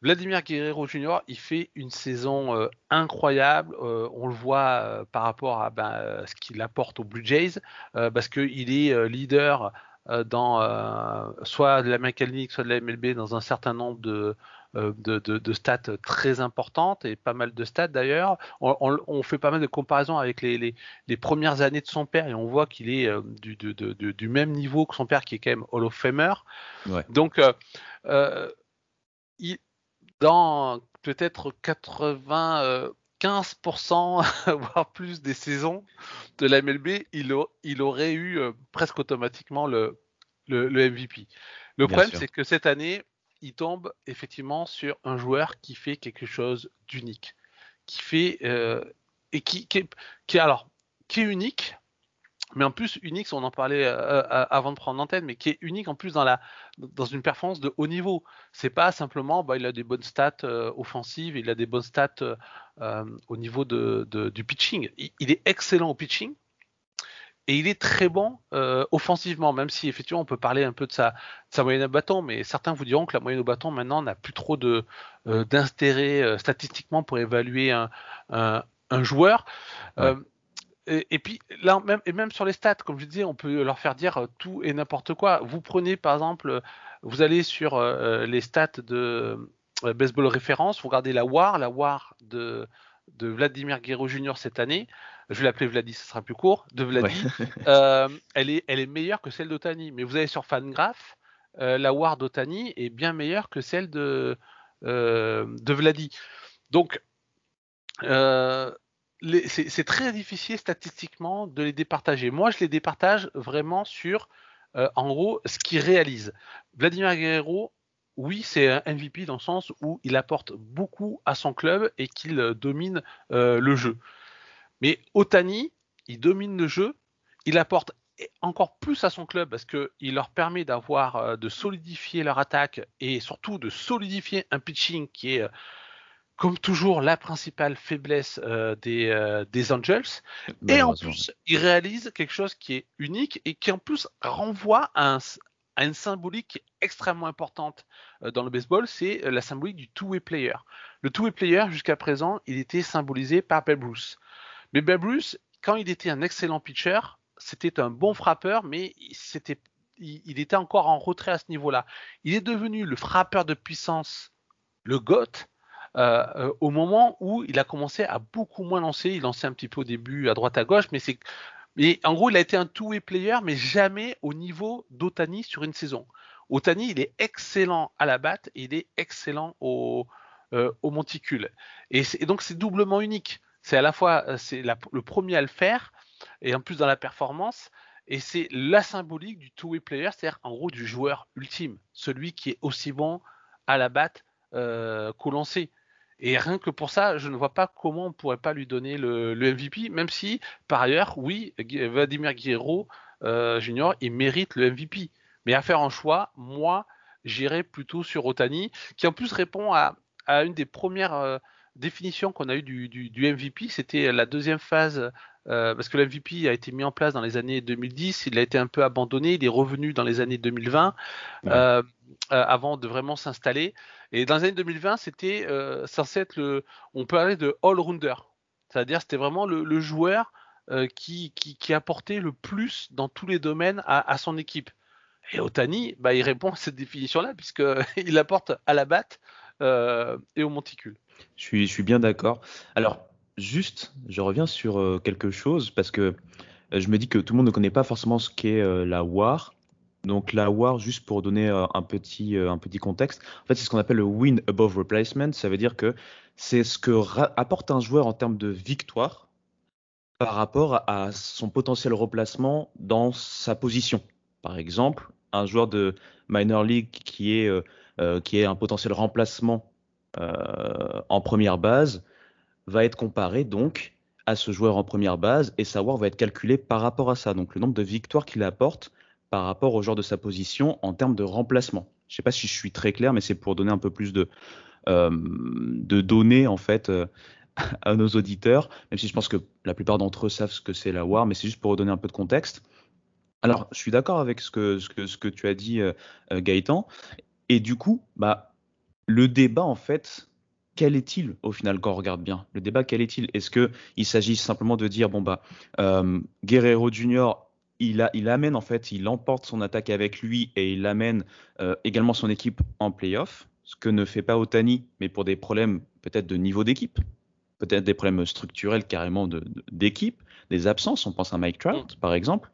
Speaker 2: Vladimir Guerrero Jr., il fait une saison euh, incroyable. Euh, on le voit euh, par rapport à ben, ce qu'il apporte aux Blue Jays, parce qu'il est leader dans soit de la mécanique, soit de la MLB dans un certain nombre de, de, stats très importantes et pas mal de stats d'ailleurs. On, fait pas mal de comparaisons avec les, les, premières années de son père et on voit qu'il est du, du, même niveau que son père qui est quand même Hall of Famer. Donc, il, dans peut-être 95% voire plus des saisons de la MLB, il, il aurait eu euh, presque automatiquement le, le, MVP. Le problème, c'est que cette année, il tombe effectivement sur un joueur qui fait quelque chose d'unique, qui fait euh, et qui, qui, qui, alors qui est unique mais en plus Unix, on en parlait euh, euh, avant de prendre l'antenne, mais qui est unique en plus dans la dans une performance de haut niveau. C'est pas simplement, bah, il a des bonnes stats euh, offensives, il a des bonnes stats au niveau de, du pitching. Il, est excellent au pitching et il est très bon offensivement, même si effectivement on peut parler un peu de sa, moyenne au bâton, mais certains vous diront que la moyenne au bâton maintenant n'a plus trop d'intérêt statistiquement pour évaluer un, un, joueur. Et, puis là, même, et même sur les stats, comme je disais, on peut leur faire dire euh, tout et n'importe quoi. Vous prenez par exemple, euh, vous allez sur euh, les stats de baseball référence, vous regardez la WAR, la WAR de, de Vladimir Guerrero Jr. cette année. Je vais l'appeler Vladi, ce sera plus court. De Vladi, elle est, elle est meilleure que celle d'Otani. Mais vous allez sur Fangraph, la WAR d'Otani est bien meilleure que celle de de Vladi. Donc c'est très difficile statistiquement de les départager. Moi, je les départage vraiment sur, euh, en gros, ce qu'ils réalisent. Vladimir Guerrero, oui, c'est un MVP dans le sens où il apporte beaucoup à son club et qu'il euh, domine euh, le jeu. Mais Otani, il domine le jeu, il apporte encore plus à son club parce qu'il leur permet d'avoir, de solidifier leur attaque et surtout de solidifier un pitching qui est comme toujours, la principale faiblesse euh, des, euh, des, Angels. Et en plus, il réalise quelque chose qui est unique et qui en plus renvoie à, une symbolique extrêmement importante euh, dans le baseball, c'est la symbolique du two-way player. Le two-way player, jusqu'à présent, il était symbolisé par Babe Ruth. Mais Babe Ruth, quand il était un excellent pitcher, c'était un bon frappeur, mais c'était, il était encore en retrait à ce niveau-là. Il est devenu le frappeur de puissance, le GOAT, euh, euh, au moment où il a commencé à beaucoup moins lancer. Il lançait un petit peu au début à droite à gauche, mais c'est mais en gros, il a été un two-way player, mais jamais au niveau d'Otani sur une saison. Otani, il est excellent à la batte et il est excellent au, euh, au monticule. Et, donc, c'est doublement unique. C'est à la fois c'est le premier à le faire, et en plus dans la performance, et c'est la symbolique du two-way player, c'est-à-dire en gros du joueur ultime, celui qui est aussi bon à la batte qu'au lancer. Et rien que pour ça, je ne vois pas comment on pourrait pas lui donner le, MVP, même si, par ailleurs, oui, Vladimir Guerrero euh, Junior, il mérite le MVP. Mais à faire un choix, moi, j'irai plutôt sur Otani, qui en plus répond à, une des premières euh, définitions qu'on a eues du, MVP. C'était la deuxième phase euh, parce que le MVP a été mis en place dans les années 2010, il a été un peu abandonné, il est revenu dans les années 2020 euh, avant de vraiment s'installer. Et dans les années 2020, c'était censé être le, on peut parler de all-rounder, c'est-à-dire c'était vraiment le, joueur qui, qui, apportait le plus dans tous les domaines à, son équipe. Et Otani, bah, il répond à cette définition-là puisqu'il apporte à la batte et au monticule.
Speaker 1: Je suis, je suis bien d'accord. Alors, juste, je reviens sur euh, quelque chose parce que euh, je me dis que tout le monde ne connaît pas forcément ce qu'est euh, la WAR. Donc la WAR, juste pour donner un, petit, un petit contexte, en fait c'est ce qu'on appelle le win above replacement. Ça veut dire que c'est ce que apporte un joueur en termes de victoire par rapport à son potentiel remplacement dans sa position. Par exemple, un joueur de minor league qui est, qui est un potentiel remplacement en première base va être comparé donc à ce joueur en première base et savoir va être calculé par rapport à ça. Donc le nombre de victoires qu'il apporte par rapport au joueur de sa position en termes de remplacement. Je ne sais pas si je suis très clair, mais c'est pour donner un peu plus de, euh, données en fait euh, à nos auditeurs, même si je pense que la plupart d'entre eux savent ce que c'est la WAR, mais c'est juste pour redonner un peu de contexte. Alors, je suis d'accord avec ce que, tu as dit, euh, Gaëtan. Et du coup, bah, le débat, en fait, quel est-il au final quand on regarde bien? Le débat, quel est-il? Est-ce qu'il s'agit simplement de dire, bon, bah, Guerrero Junior, il, a, il amène en fait, il emporte son attaque avec lui et il amène euh, également son équipe en playoff, ce que ne fait pas Otani, mais pour des problèmes peut-être de niveau d'équipe, peut-être des problèmes structurels carrément d'équipe, des absences, on pense à Mike Trout par exemple.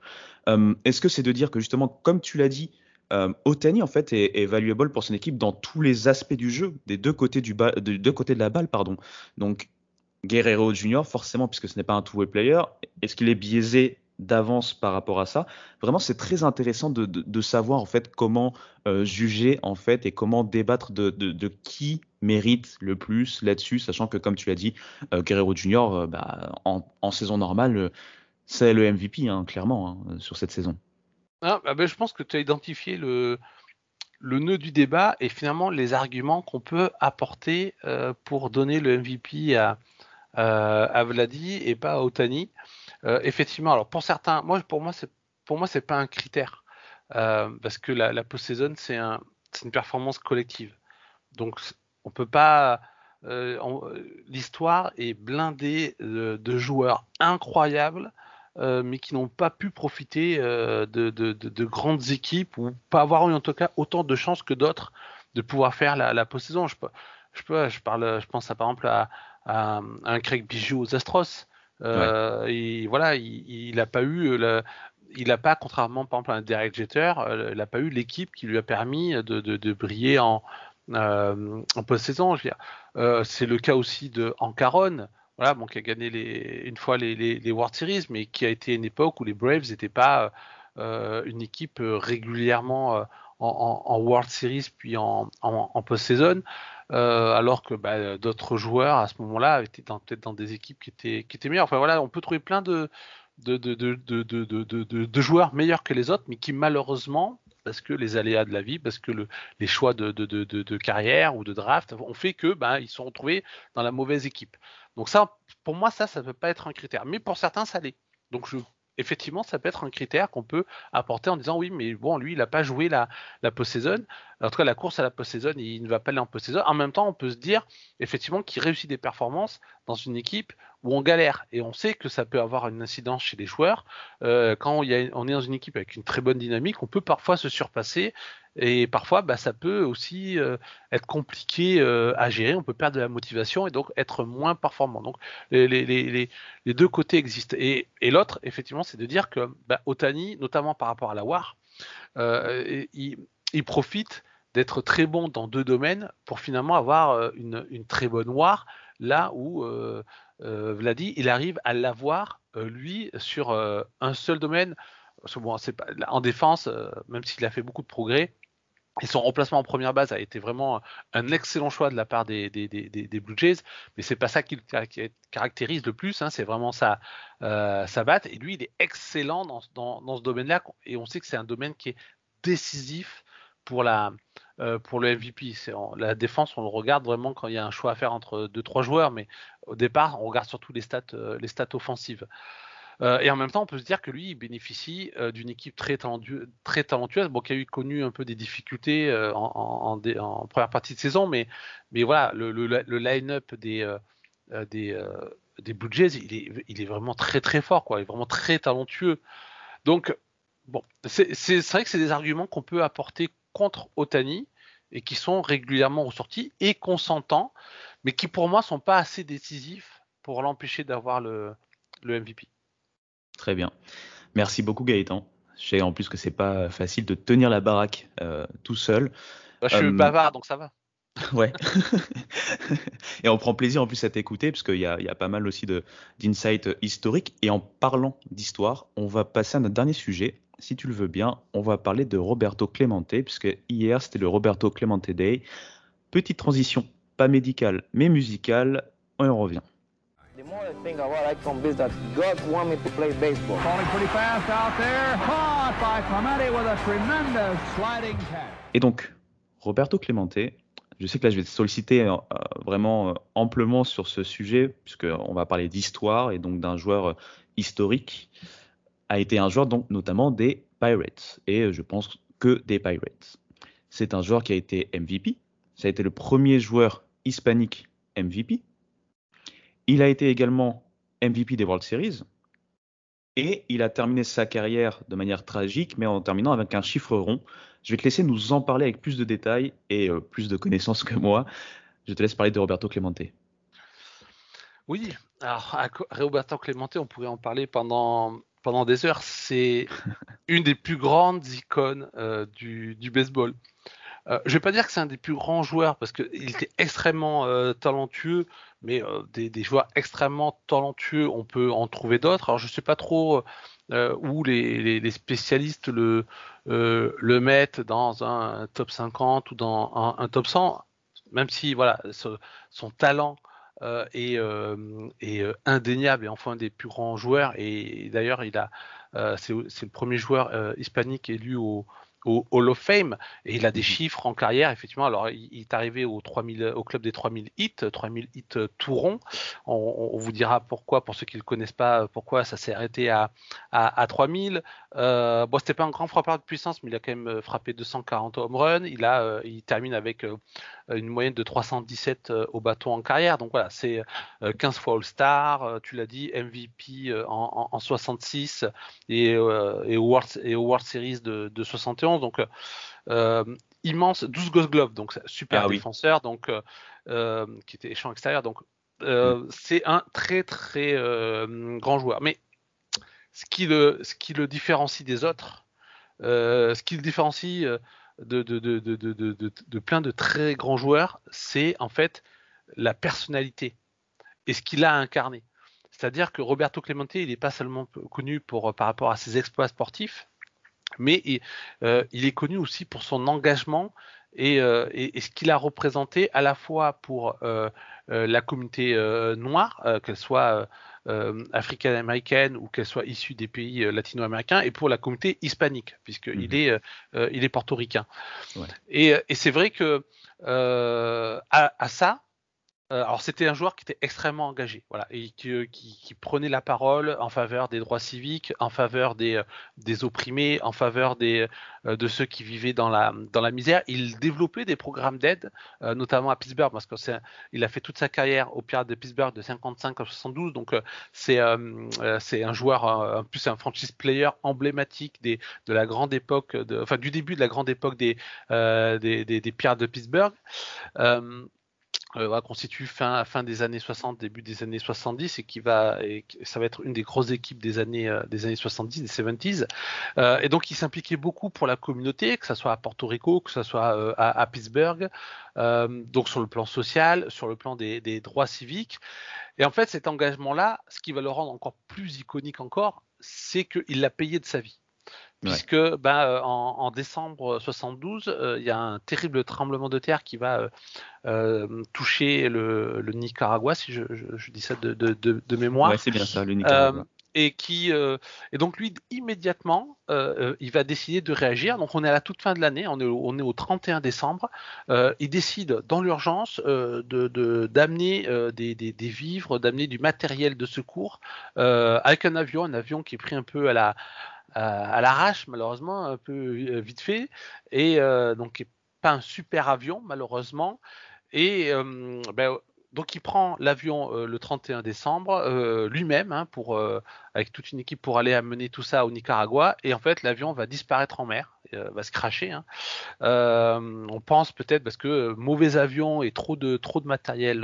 Speaker 1: Euh, est-ce que c'est de dire que justement, comme tu l'as dit, euh, Otani en fait est, valuable pour son équipe dans tous les aspects du jeu, des deux côtés, du de, deux côtés de la balle, pardon. Donc Guerrero Junior, forcément, puisque ce n'est pas un two-way player, est-ce qu'il est biaisé d'avance par rapport à ça Vraiment, c'est très intéressant de, savoir en fait comment euh, juger en fait et comment débattre de, qui mérite le plus là-dessus, sachant que comme tu l'as dit, euh, Guerrero Junior, euh, bah, en, saison normale, c'est le MVP hein, clairement hein, sur cette saison.
Speaker 2: Ah, bah, je pense que tu as identifié le, le nœud du débat et finalement les arguments qu'on peut apporter pour donner le MVP à, à Vladi et pas à Otani. Euh, effectivement, alors pour certains, moi pour moi c'est pour moi c'est pas un critère parce que la, la post-saison c'est un, une performance collective. Donc on peut pas l'histoire est blindée de joueurs incroyables euh, mais qui n'ont pas pu profiter euh, de, grandes équipes ou pas avoir eu en tout cas autant de chances que d'autres de pouvoir faire la, la post-saison. Je, je, je, je pense à, par exemple à, un Craig Bijou aux Astros. Euh, et voilà, il n'a pas eu il n'a pas, contrairement par exemple à un Derek Jeter, il n'a pas eu l'équipe qui lui a permis de, briller en, en post-saison. c'est le cas aussi de Ancaron voilà, bon, qui a gagné les, une fois les, les, World Series, mais qui a été une époque où les Braves n'étaient pas euh, une équipe euh, régulièrement euh, en, World Series puis en, en, post-saison, alors que bah, d'autres joueurs à ce moment-là étaient peut-être dans des équipes qui étaient, qui étaient meilleures. Enfin voilà, on peut trouver plein de, de, de, de, de joueurs meilleurs que les autres, mais qui malheureusement parce que les aléas de la vie, parce que le, les choix de, carrière ou de draft ont fait que ben, ils sont retrouvés dans la mauvaise équipe. Donc ça, pour moi, ça, ça ne peut pas être un critère. Mais pour certains, ça l'est. Donc je, effectivement, ça peut être un critère qu'on peut apporter en disant oui, mais bon, lui, il n'a pas joué la, la post-saison. En tout cas, la course à la post-saison, il ne va pas aller en post-saison. En même temps, on peut se dire effectivement qu'il réussit des performances dans une équipe où on galère. Et on sait que ça peut avoir une incidence chez les joueurs. Euh, quand on, est dans une équipe avec une très bonne dynamique, on peut parfois se surpasser. Et parfois, bah, ça peut aussi euh, être compliqué euh, à gérer. On peut perdre de la motivation et donc être moins performant. Donc, les, deux côtés existent. Et, l'autre, effectivement, c'est de dire que bah, Otani, notamment par rapport à la WAR, il, profite d'être très bon dans deux domaines pour finalement avoir une, très bonne WAR là où Vladi, il arrive à l'avoir, euh, lui, sur euh, un seul domaine. Bon, pas, en défense, même s'il a fait beaucoup de progrès, et son remplacement en première base a été vraiment un excellent choix de la part des, Blue Jays, mais c'est pas ça qui le caractérise le plus, hein, c'est vraiment sa, batte. Et lui, il est excellent dans ce domaine-là, et on sait que c'est un domaine qui est décisif pour la, euh, pour le MVP. la défense, on le regarde vraiment quand il y a un choix à faire entre deux trois joueurs, mais au départ, on regarde surtout les stats, euh, les stats offensives. et en même temps, on peut se dire que lui, il bénéficie d'une équipe très, talentueuse, bon, qui a eu connu un peu des difficultés en, première partie de saison, mais, voilà, le, line-up des, des, des Blue il est, vraiment très très fort. Il est vraiment très talentueux. Donc, bon, c'est vrai que c'est des arguments qu'on peut apporter contre Otani et qui sont régulièrement ressortis et qu'on s'entend, mais qui pour moi sont pas assez décisifs pour l'empêcher d'avoir le, le MVP.
Speaker 1: Très bien. Merci beaucoup Gaëtan. Je sais en plus que c'est pas facile de tenir la baraque euh, tout seul.
Speaker 2: Bah, je suis euh, bavard, donc ça va.
Speaker 1: Ouais. et on prend plaisir en plus à t'écouter, parce qu'il y, y a, pas mal aussi d'insights historiques. Et en parlant d'histoire, on va passer à notre dernier sujet. Si tu le veux bien, on va parler de Roberto Clemente, puisque hier c'était le Roberto Clemente Day. Petite transition, pas médicale, mais musicale. On revient. Et donc, Roberto Clemente, je sais que là, je vais te solliciter euh, vraiment euh, amplement sur ce sujet, puisqu'on va parler d'histoire et donc d'un joueur euh, historique, a été un joueur donc notamment des Pirates, et je pense que des Pirates. C'est un joueur qui a été MVP, ça a été le premier joueur hispanique MVP. Il a été également MVP des World Series, et il a terminé sa carrière de manière tragique, mais en terminant avec un chiffre rond. Je vais te laisser nous en parler avec plus de détails et euh, plus de connaissances que moi. Je te laisse parler de Roberto Clemente.
Speaker 2: Oui, alors Roberto Clemente, on pourrait en parler pendant, pendant des heures. C'est une des plus grandes icônes euh, du, du, baseball. Euh, je vais pas dire que c'est un des plus grands joueurs parce qu'il était extrêmement euh, talentueux, mais euh, des, joueurs extrêmement talentueux, on peut en trouver d'autres. Alors je sais pas trop où les, spécialistes le, le mettent dans un top 50 ou dans un, top 100, même si voilà son talent est, est, indéniable et enfin un des plus grands joueurs. Et, d'ailleurs, il a c'est le premier joueur hispanique élu au, au Hall of Fame. Et il a des mhm. chiffres en carrière effectivement. Alors il, est arrivé au 3000 au club des 3000 hits 3000 hits euh, tout rond. On, vous dira pourquoi pour ceux qui ne le connaissent pas pourquoi ça s'est arrêté à, à, 3000 euh, bon c'était pas un grand frappeur de puissance mais il a quand même euh, frappé 240 home runs. Il a euh, il termine avec une moyenne de 317 au bâton en carrière. Donc voilà c'est 15 fois All-Star tu l'as dit MVP en, en, 66 et, et, au World, et au World Series de, de 71 donc euh, immense, 12 Ghost Gloves, donc super ah défenseur, donc euh, euh, qui était champ extérieur, donc mm. c'est un très très grand joueur. Mais ce qui le, ce qui le différencie des autres, ce qui le différencie de, de, de, de, plein de très grands joueurs, c'est en fait la personnalité et ce qu'il a incarné. C'est-à-dire que Roberto Clemente, il n'est pas seulement connu pour, par rapport à ses exploits sportifs, mais euh, il est connu aussi pour son engagement et, euh, ce qu'il a représenté à la fois pour euh, la communauté noire, qu'elle soit africaine-américaine ou qu'elle soit issue des pays latino-américains, et pour la communauté hispanique, puisqu'il mmh est, il est portoricain. Et, c'est vrai que à, ça, alors c'était un joueur qui était extrêmement engagé, voilà, et qui, euh, prenait la parole en faveur des droits civiques, en faveur des, euh, des opprimés, en faveur des, de ceux qui vivaient dans la, dans la misère. Il développait des programmes d'aide, notamment à Pittsburgh, parce qu'il a fait toute sa carrière au Pirates de Pittsburgh de 55 à 72, donc c'est c'est un joueur, en plus un franchise player emblématique des, de la grande époque, enfin du début de la grande époque des, des, des Pirates de Pittsburgh euh, constitue fin, fin des années 60, début des années 70 et qui va, ça va être une des grosses équipes des années, euh, des années 70, des 70s. Euh, et donc il s'impliquait beaucoup pour la communauté, que ce soit à Porto Rico, que ce soit euh, à, à, Pittsburgh, donc sur le plan social, sur le plan des, des droits civiques. Et en fait, cet engagement-là, ce qui va le rendre encore plus iconique encore, c'est qu'il l'a payé de sa vie puisque bah, euh, en, décembre 72, euh, il y a un terrible tremblement de terre qui va euh, toucher le, Nicaragua, si je, dis ça de, mémoire.
Speaker 1: c'est bien ça, le Nicaragua.
Speaker 2: et qui et donc lui immédiatement il va décider de réagir donc on est à la toute fin de l'année on est au, on est au 31 décembre il décide dans l'urgence de d'amener des, des, des, vivres d'amener du matériel de secours avec un avion un avion qui est pris un peu à la à l'arrache malheureusement un peu vite fait et donc pas un super avion malheureusement et ben, donc il prend l'avion euh, le 31 décembre euh, lui-même hein, pour euh, avec toute une équipe pour aller amener tout ça au Nicaragua et en fait l'avion va disparaître en mer, va se cracher. Hein. on pense peut-être parce que mauvais avion et trop de trop de matériel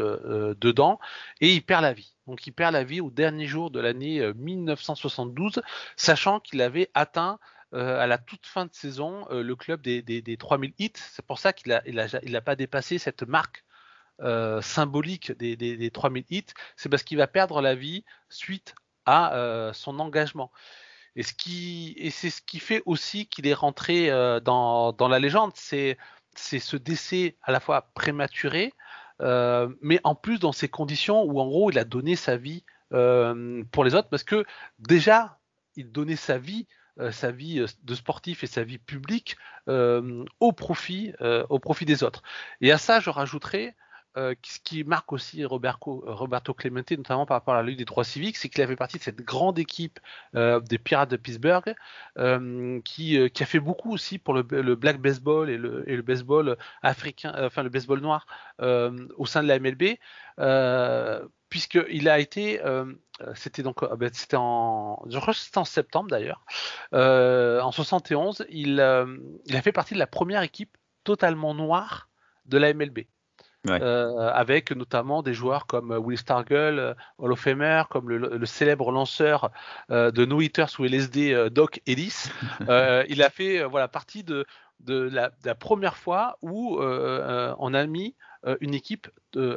Speaker 2: dedans et il perd la vie. Donc il perd la vie au dernier jour de l'année 1972, sachant qu'il avait atteint à la toute fin de saison le club des, des, des 3000 hits. C'est pour ça qu'il n'a a, il a pas dépassé cette marque euh, symbolique des, des, 3000 hits, c'est parce qu'il va perdre la vie suite à euh, son engagement. Et, c'est ce qui fait aussi qu'il est rentré euh, dans, la légende, c'est ce décès à la fois prématuré, mais en plus dans ces conditions où en gros il a donné sa vie pour les autres, parce que déjà il donnait sa vie sa vie de sportif et sa vie publique au profit au profit des autres. Et à ça, je rajouterais euh, ce qui marque aussi Roberto, Roberto Clemente, notamment par rapport à la Ligue des droits civiques, c'est qu'il avait partie de cette grande équipe euh, des Pirates de Pittsburgh, euh, qui, a fait beaucoup aussi pour le, black baseball et le, et le, baseball africain, enfin le baseball noir au sein de la MLB, puisqu'il a été, c'était donc, ben, c'était en, je crois que c'était en septembre d'ailleurs, en 71, il, il a fait partie de la première équipe totalement noire de la MLB. Euh, avec notamment des joueurs comme euh, Will Stargell, euh, Hall of Famer, comme le, célèbre lanceur de No Hitters ou LSD, Doc Ellis. il a fait voilà partie de, de, la, de la, première fois où on a mis euh, une équipe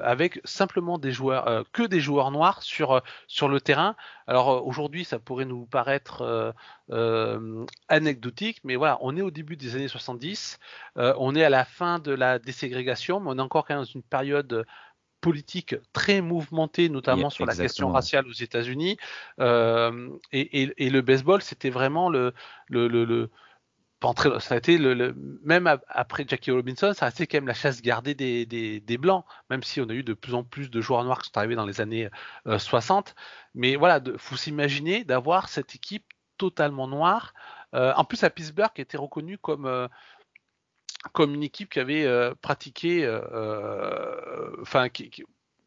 Speaker 2: avec simplement des joueurs, euh, que des joueurs noirs sur, euh, sur le terrain. Alors aujourd'hui, ça pourrait nous paraître anecdotique, mais voilà, on est au début des années 70, on est à la fin de la déségrégation, mais on est encore quand même dans une période politique très mouvementée, notamment sur la question raciale aux États-Unis. et, le baseball, c'était vraiment le, le, le ça a été même après Jackie Robinson, ça a été quand même la chasse gardée des, blancs, même si on a eu de plus en plus de joueurs noirs qui sont arrivés dans les années 60. Euh, Mais voilà, il faut s'imaginer d'avoir cette équipe totalement noire. Euh, en plus, à Pittsburgh, qui était reconnue comme euh, comme une équipe qui avait pratiqué, enfin, qui,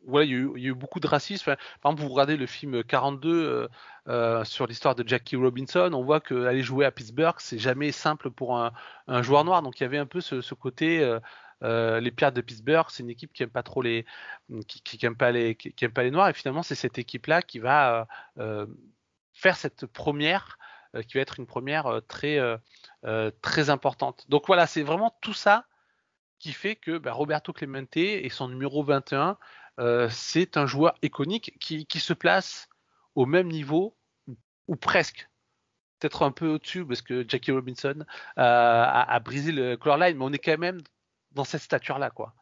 Speaker 2: ouais, il y, a eu, beaucoup de racisme. par exemple, vous regardez le film 42 euh, euh, sur l'histoire de Jackie Robinson, on voit qu'aller jouer à Pittsburgh, c'est jamais simple pour un, joueur noir. Donc il y avait un peu ce, côté. Euh, les Pirates de Pittsburgh, c'est une équipe qui aime pas trop les, qui, aime pas les, qui, aime pas les noirs. Et finalement, c'est cette équipe-là qui va faire cette première, qui va être une première très, très importante. Donc voilà, c'est vraiment tout ça qui fait que bah, Roberto Clemente et son numéro 21 euh, c'est un joueur iconique qui, se place au même niveau, ou, presque, peut-être un peu au-dessus, parce que Jackie Robinson euh, a, brisé le color line, mais on est quand même dans cette stature-là, quoi.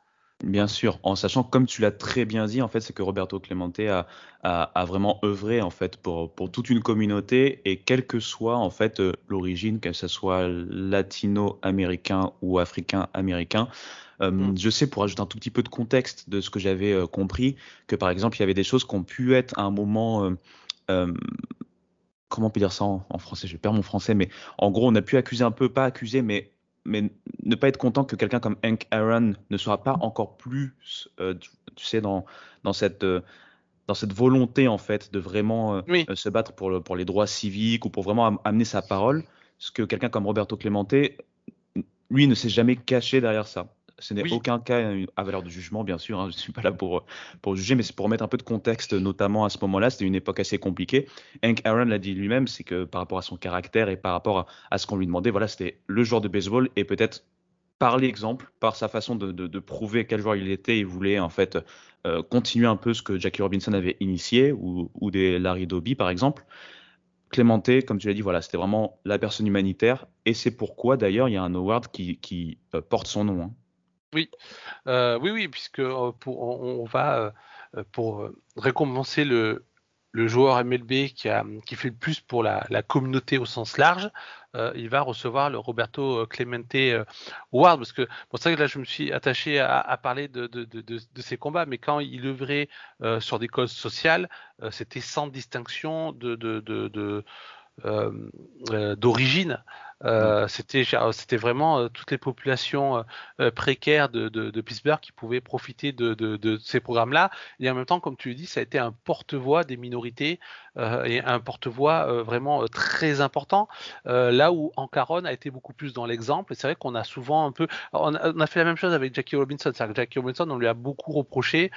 Speaker 1: Bien sûr, en sachant, comme tu l'as très bien dit, en fait, c'est que Roberto Clemente a, vraiment œuvré en fait pour, toute une communauté et quelle que soit en fait euh, l'origine, que ce soit latino-américain ou africain-américain, euh, mm. Je sais, pour ajouter un tout petit peu de contexte de ce que j'avais euh, compris, que par exemple, il y avait des choses qui ont pu être à un moment euh, comment on peut dire ça en, français? Je perds mon français, mais en gros, on a pu accuser un peu, pas accuser, mais, mais ne pas être content que quelqu'un comme Hank Aaron ne soit pas encore plus, tu sais, dans, dans cette. dans cette volonté en fait de vraiment se battre pour, le, pour les droits civiques ou pour vraiment amener sa parole, ce que quelqu'un comme Roberto Clemente, lui, ne s'est jamais caché derrière ça. Ce n'est aucun cas à valeur de jugement, bien sûr. Hein, je ne suis pas là pour, pour juger, mais c'est pour mettre un peu de contexte, notamment à ce moment-là. C'était une époque assez compliquée. Hank Aaron l'a dit lui-même, c'est que par rapport à son caractère et par rapport à, ce qu'on lui demandait, voilà, c'était le joueur de baseball et peut-être par l'exemple, par sa façon de, de, prouver quel joueur il était, il voulait en fait euh, continuer un peu ce que Jackie Robinson avait initié ou, ou des Larry Doby par exemple. Clémenté, comme tu l'as dit, voilà, c'était vraiment la personne humanitaire et c'est pourquoi d'ailleurs il y a un award qui, qui euh, porte son nom. Hein.
Speaker 2: Oui, euh, oui, oui, puisque euh, pour, on, va euh, pour récompenser le, le joueur MLB qui, a, qui fait le plus pour la, communauté au sens large, euh, il va recevoir le Roberto Clemente euh, Award. Parce que pour ça que là, je me suis attaché à, parler de, de, combats, mais quand il œuvrait euh, sur des causes sociales, c'était sans distinction d'origine. Euh, c'était c'était vraiment euh, toutes les populations euh, précaires de, de, de, Pittsburgh qui pouvaient profiter de, de, ces programmes-là. Et en même temps, comme tu le dis, ça a été un porte-voix des minorités et un porte-voix vraiment très important. là où Ancaron a été beaucoup plus dans l'exemple. Et c'est vrai qu'on a souvent un peu, on a, fait la même chose avec Jackie Robinson. C'est-à-dire que Jackie Robinson, on lui a beaucoup reproché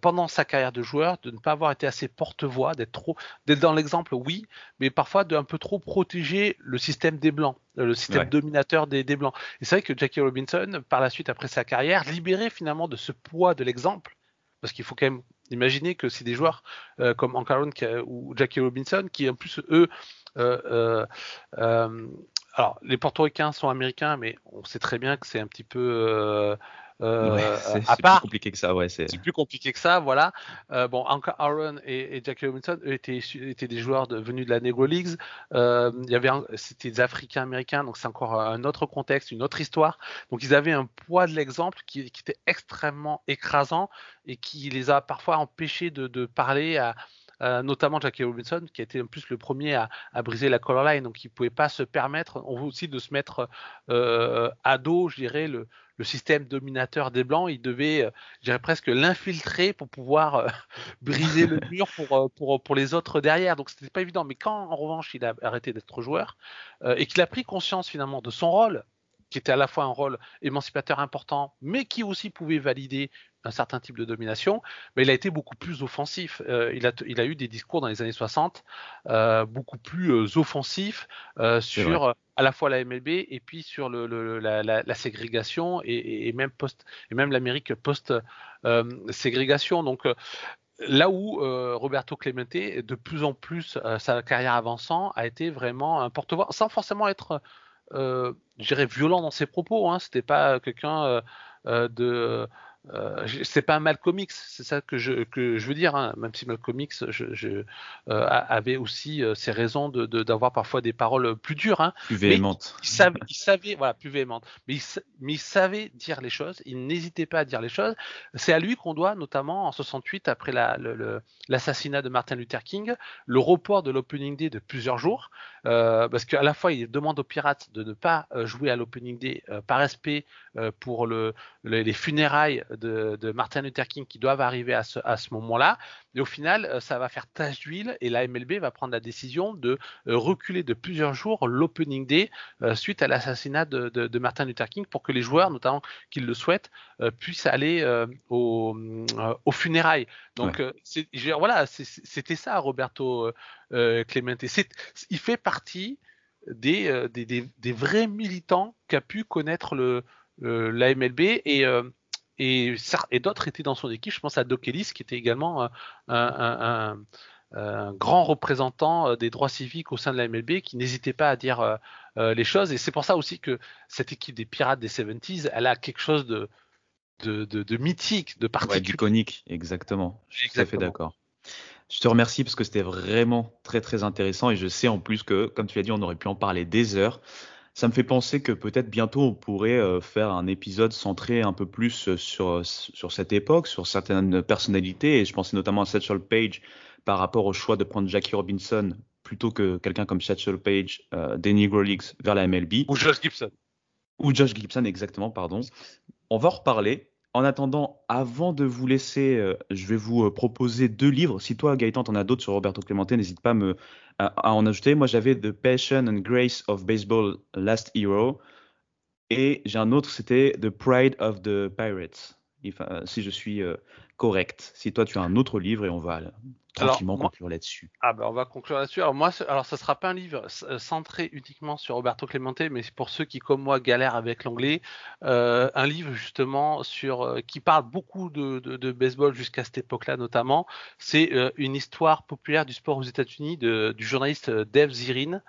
Speaker 2: pendant sa carrière de joueur de ne pas avoir été assez porte-voix, d'être trop, d'être dans l'exemple, oui, mais parfois de un peu trop protéger le système des blancs le système dominateur des, des Blancs. Et c'est vrai que Jackie Robinson, par la suite, après sa carrière, libéré finalement de ce poids de l'exemple, parce qu'il faut quand même imaginer que c'est des joueurs euh, comme Ancaron ou Jackie Robinson qui, en plus, eux, euh, euh, alors les portoricains sont américains, mais on sait très bien que c'est un petit peu
Speaker 1: euh, c'est plus compliqué que ça, ouais.
Speaker 2: C'est plus compliqué que ça, voilà. Euh, bon, Anka Aaron et, Jackie Robinson étaient, étaient des joueurs de, venus de la Negro Leagues. Euh, il y avait, c'était des Africains américains, donc c'est encore un autre contexte, une autre histoire. Donc ils avaient un poids de l'exemple qui, qui, était extrêmement écrasant et qui les a parfois empêchés de, de parler à, euh, notamment Jackie Robinson, qui a été en plus le premier à, à briser la color line, donc il ne pouvait pas se permettre aussi de se mettre euh, à dos, je dirais, le, le système dominateur des Blancs, il devait, euh, je dirais presque l'infiltrer pour pouvoir euh, briser le mur pour, euh, pour, pour les autres derrière. Donc c'était pas évident. Mais quand en revanche il a arrêté d'être joueur et qu'il a pris conscience finalement de son rôle, qui était à la fois un rôle émancipateur important, mais qui aussi pouvait valider un certain type de domination, mais il a été beaucoup plus offensif. Euh, il, a, il, a, eu des discours dans les années 60 euh, beaucoup plus euh, offensifs sur à la fois la MLB et puis sur le, le, la, la, la, ségrégation et, et, même post et même l'Amérique post ségrégation. Donc là où Roberto Clemente, de plus en plus sa carrière avançant, a été vraiment un porte-voix, sans forcément être, je dirais, violent dans ses propos. Hein. C'était pas quelqu'un de euh, c'est pas un Malcolm X, c'est ça que je, que je veux dire, hein. même si Malcolm X je, je, euh, avait aussi euh, ses raisons d'avoir de, d'avoir parfois des paroles plus dures. Hein.
Speaker 1: Plus véhémentes.
Speaker 2: Il savait, il savait, voilà, plus véhémentes. Mais il, mais il savait dire les choses, il n'hésitait pas à dire les choses. C'est à lui qu'on doit, notamment en 68, après l'assassinat de Martin Luther King, le report de l'opening day de plusieurs jours, euh, parce qu'à la fois il demande aux pirates de ne pas jouer à l'opening day par respect pour le, les funérailles de, Martin Luther King qui doivent arriver à ce, à ce moment-là. Et au final, euh, ça va faire tache d'huile et la MLB va prendre la décision de euh, reculer de plusieurs jours l'opening day euh, suite à l'assassinat de, de, Martin Luther King pour que les joueurs, notamment qu'ils le souhaitent, puissent aller au, aux funérailles. Donc voilà, c'était ça Roberto Clemente. Il fait partie des, des, des, des, vrais militants qu'a pu connaître le, la MLB et et, et d'autres étaient dans son équipe. Je pense à Doc Ellis, qui était également un, grand représentant euh, des droits civiques au sein de la MLB, qui n'hésitait pas à dire euh, euh, les choses. Et c'est pour ça aussi que cette équipe des Pirates des 70s, elle a quelque chose de, de, de, mythique, de particulier.
Speaker 1: Ouais, d'iconique, exactement. Je suis tout à fait d'accord. Je te remercie parce que c'était vraiment très très intéressant et je sais en plus que, comme tu l'as dit, on aurait pu en parler des heures. Ça me fait penser que peut-être bientôt on pourrait euh, faire un épisode centré un peu plus euh, sur, euh, sur cette époque, sur certaines personnalités, et je pensais notamment à Satchel Page par rapport au choix de prendre Jackie Robinson plutôt que quelqu'un comme Satchel Page euh, des Negro Leagues vers la MLB.
Speaker 2: Ou Josh Gibson.
Speaker 1: Ou Josh Gibson, exactement, pardon. On va en reparler. En attendant, avant de vous laisser, je vais vous proposer deux livres. Si toi, Gaëtan, t'en as d'autres sur Roberto Clemente, n'hésite pas à à, en ajouter. Moi, j'avais The Passion and Grace of Baseball Last Hero. Et j'ai un autre, c'était The Pride of the Pirates. Euh, si je suis euh, correct. Si toi, tu as un autre livre et on va tranquillement conclure là-dessus.
Speaker 2: Ah ben on va conclure là-dessus. Alors moi, alors ça sera pas un livre euh, centré uniquement sur Roberto Clemente, mais pour ceux qui comme moi galèrent avec l'anglais, euh, un livre justement sur euh, qui parle beaucoup de, de, de baseball jusqu'à cette époque-là notamment. C'est euh, une histoire populaire du sport aux États-Unis du journaliste Dave Zirin,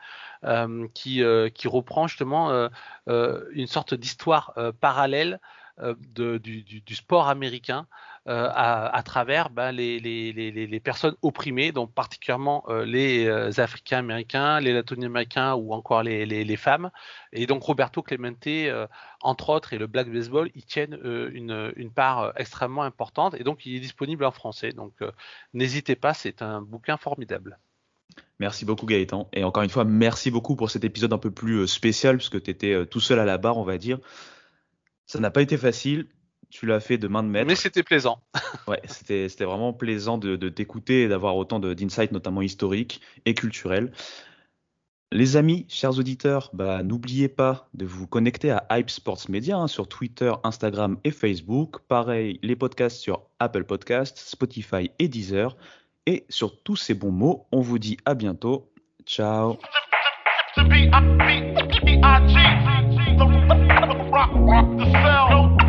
Speaker 2: qui qui reprend justement une sorte d'histoire parallèle de, du, sport américain à, travers ben, les, personnes opprimées, donc particulièrement les Africains américains, les Latino-américains ou encore les, femmes. Et donc Roberto Clemente, entre autres, et le Black Baseball, ils tiennent une, part extrêmement importante. Et donc il est disponible en français. Donc n'hésitez pas, c'est un bouquin formidable.
Speaker 1: Merci beaucoup Gaëtan. Et encore une fois, merci beaucoup pour cet épisode un peu plus euh, spécial, puisque tu étais euh, tout seul à la barre, on va dire. Ça n'a pas été facile. Tu l'as fait de main de maître.
Speaker 2: Mais c'était plaisant.
Speaker 1: ouais, c'était vraiment plaisant de, t'écouter et d'avoir autant d'insights, notamment historiques et culturels. Les amis, chers auditeurs, bah, n'oubliez pas de vous connecter à Hype Sports Media hein, sur Twitter, Instagram et Facebook. Pareil, les podcasts sur Apple Podcasts, Spotify et Deezer. Et sur tous ces bons mots, on vous dit à bientôt. Ciao. The cell.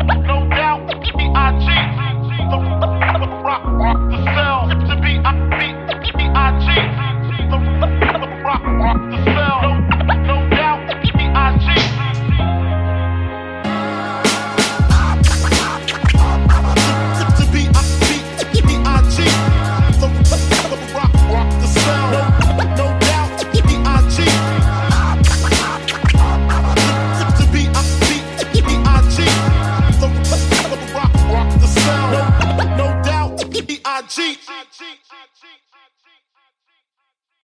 Speaker 1: cheat. I cheat.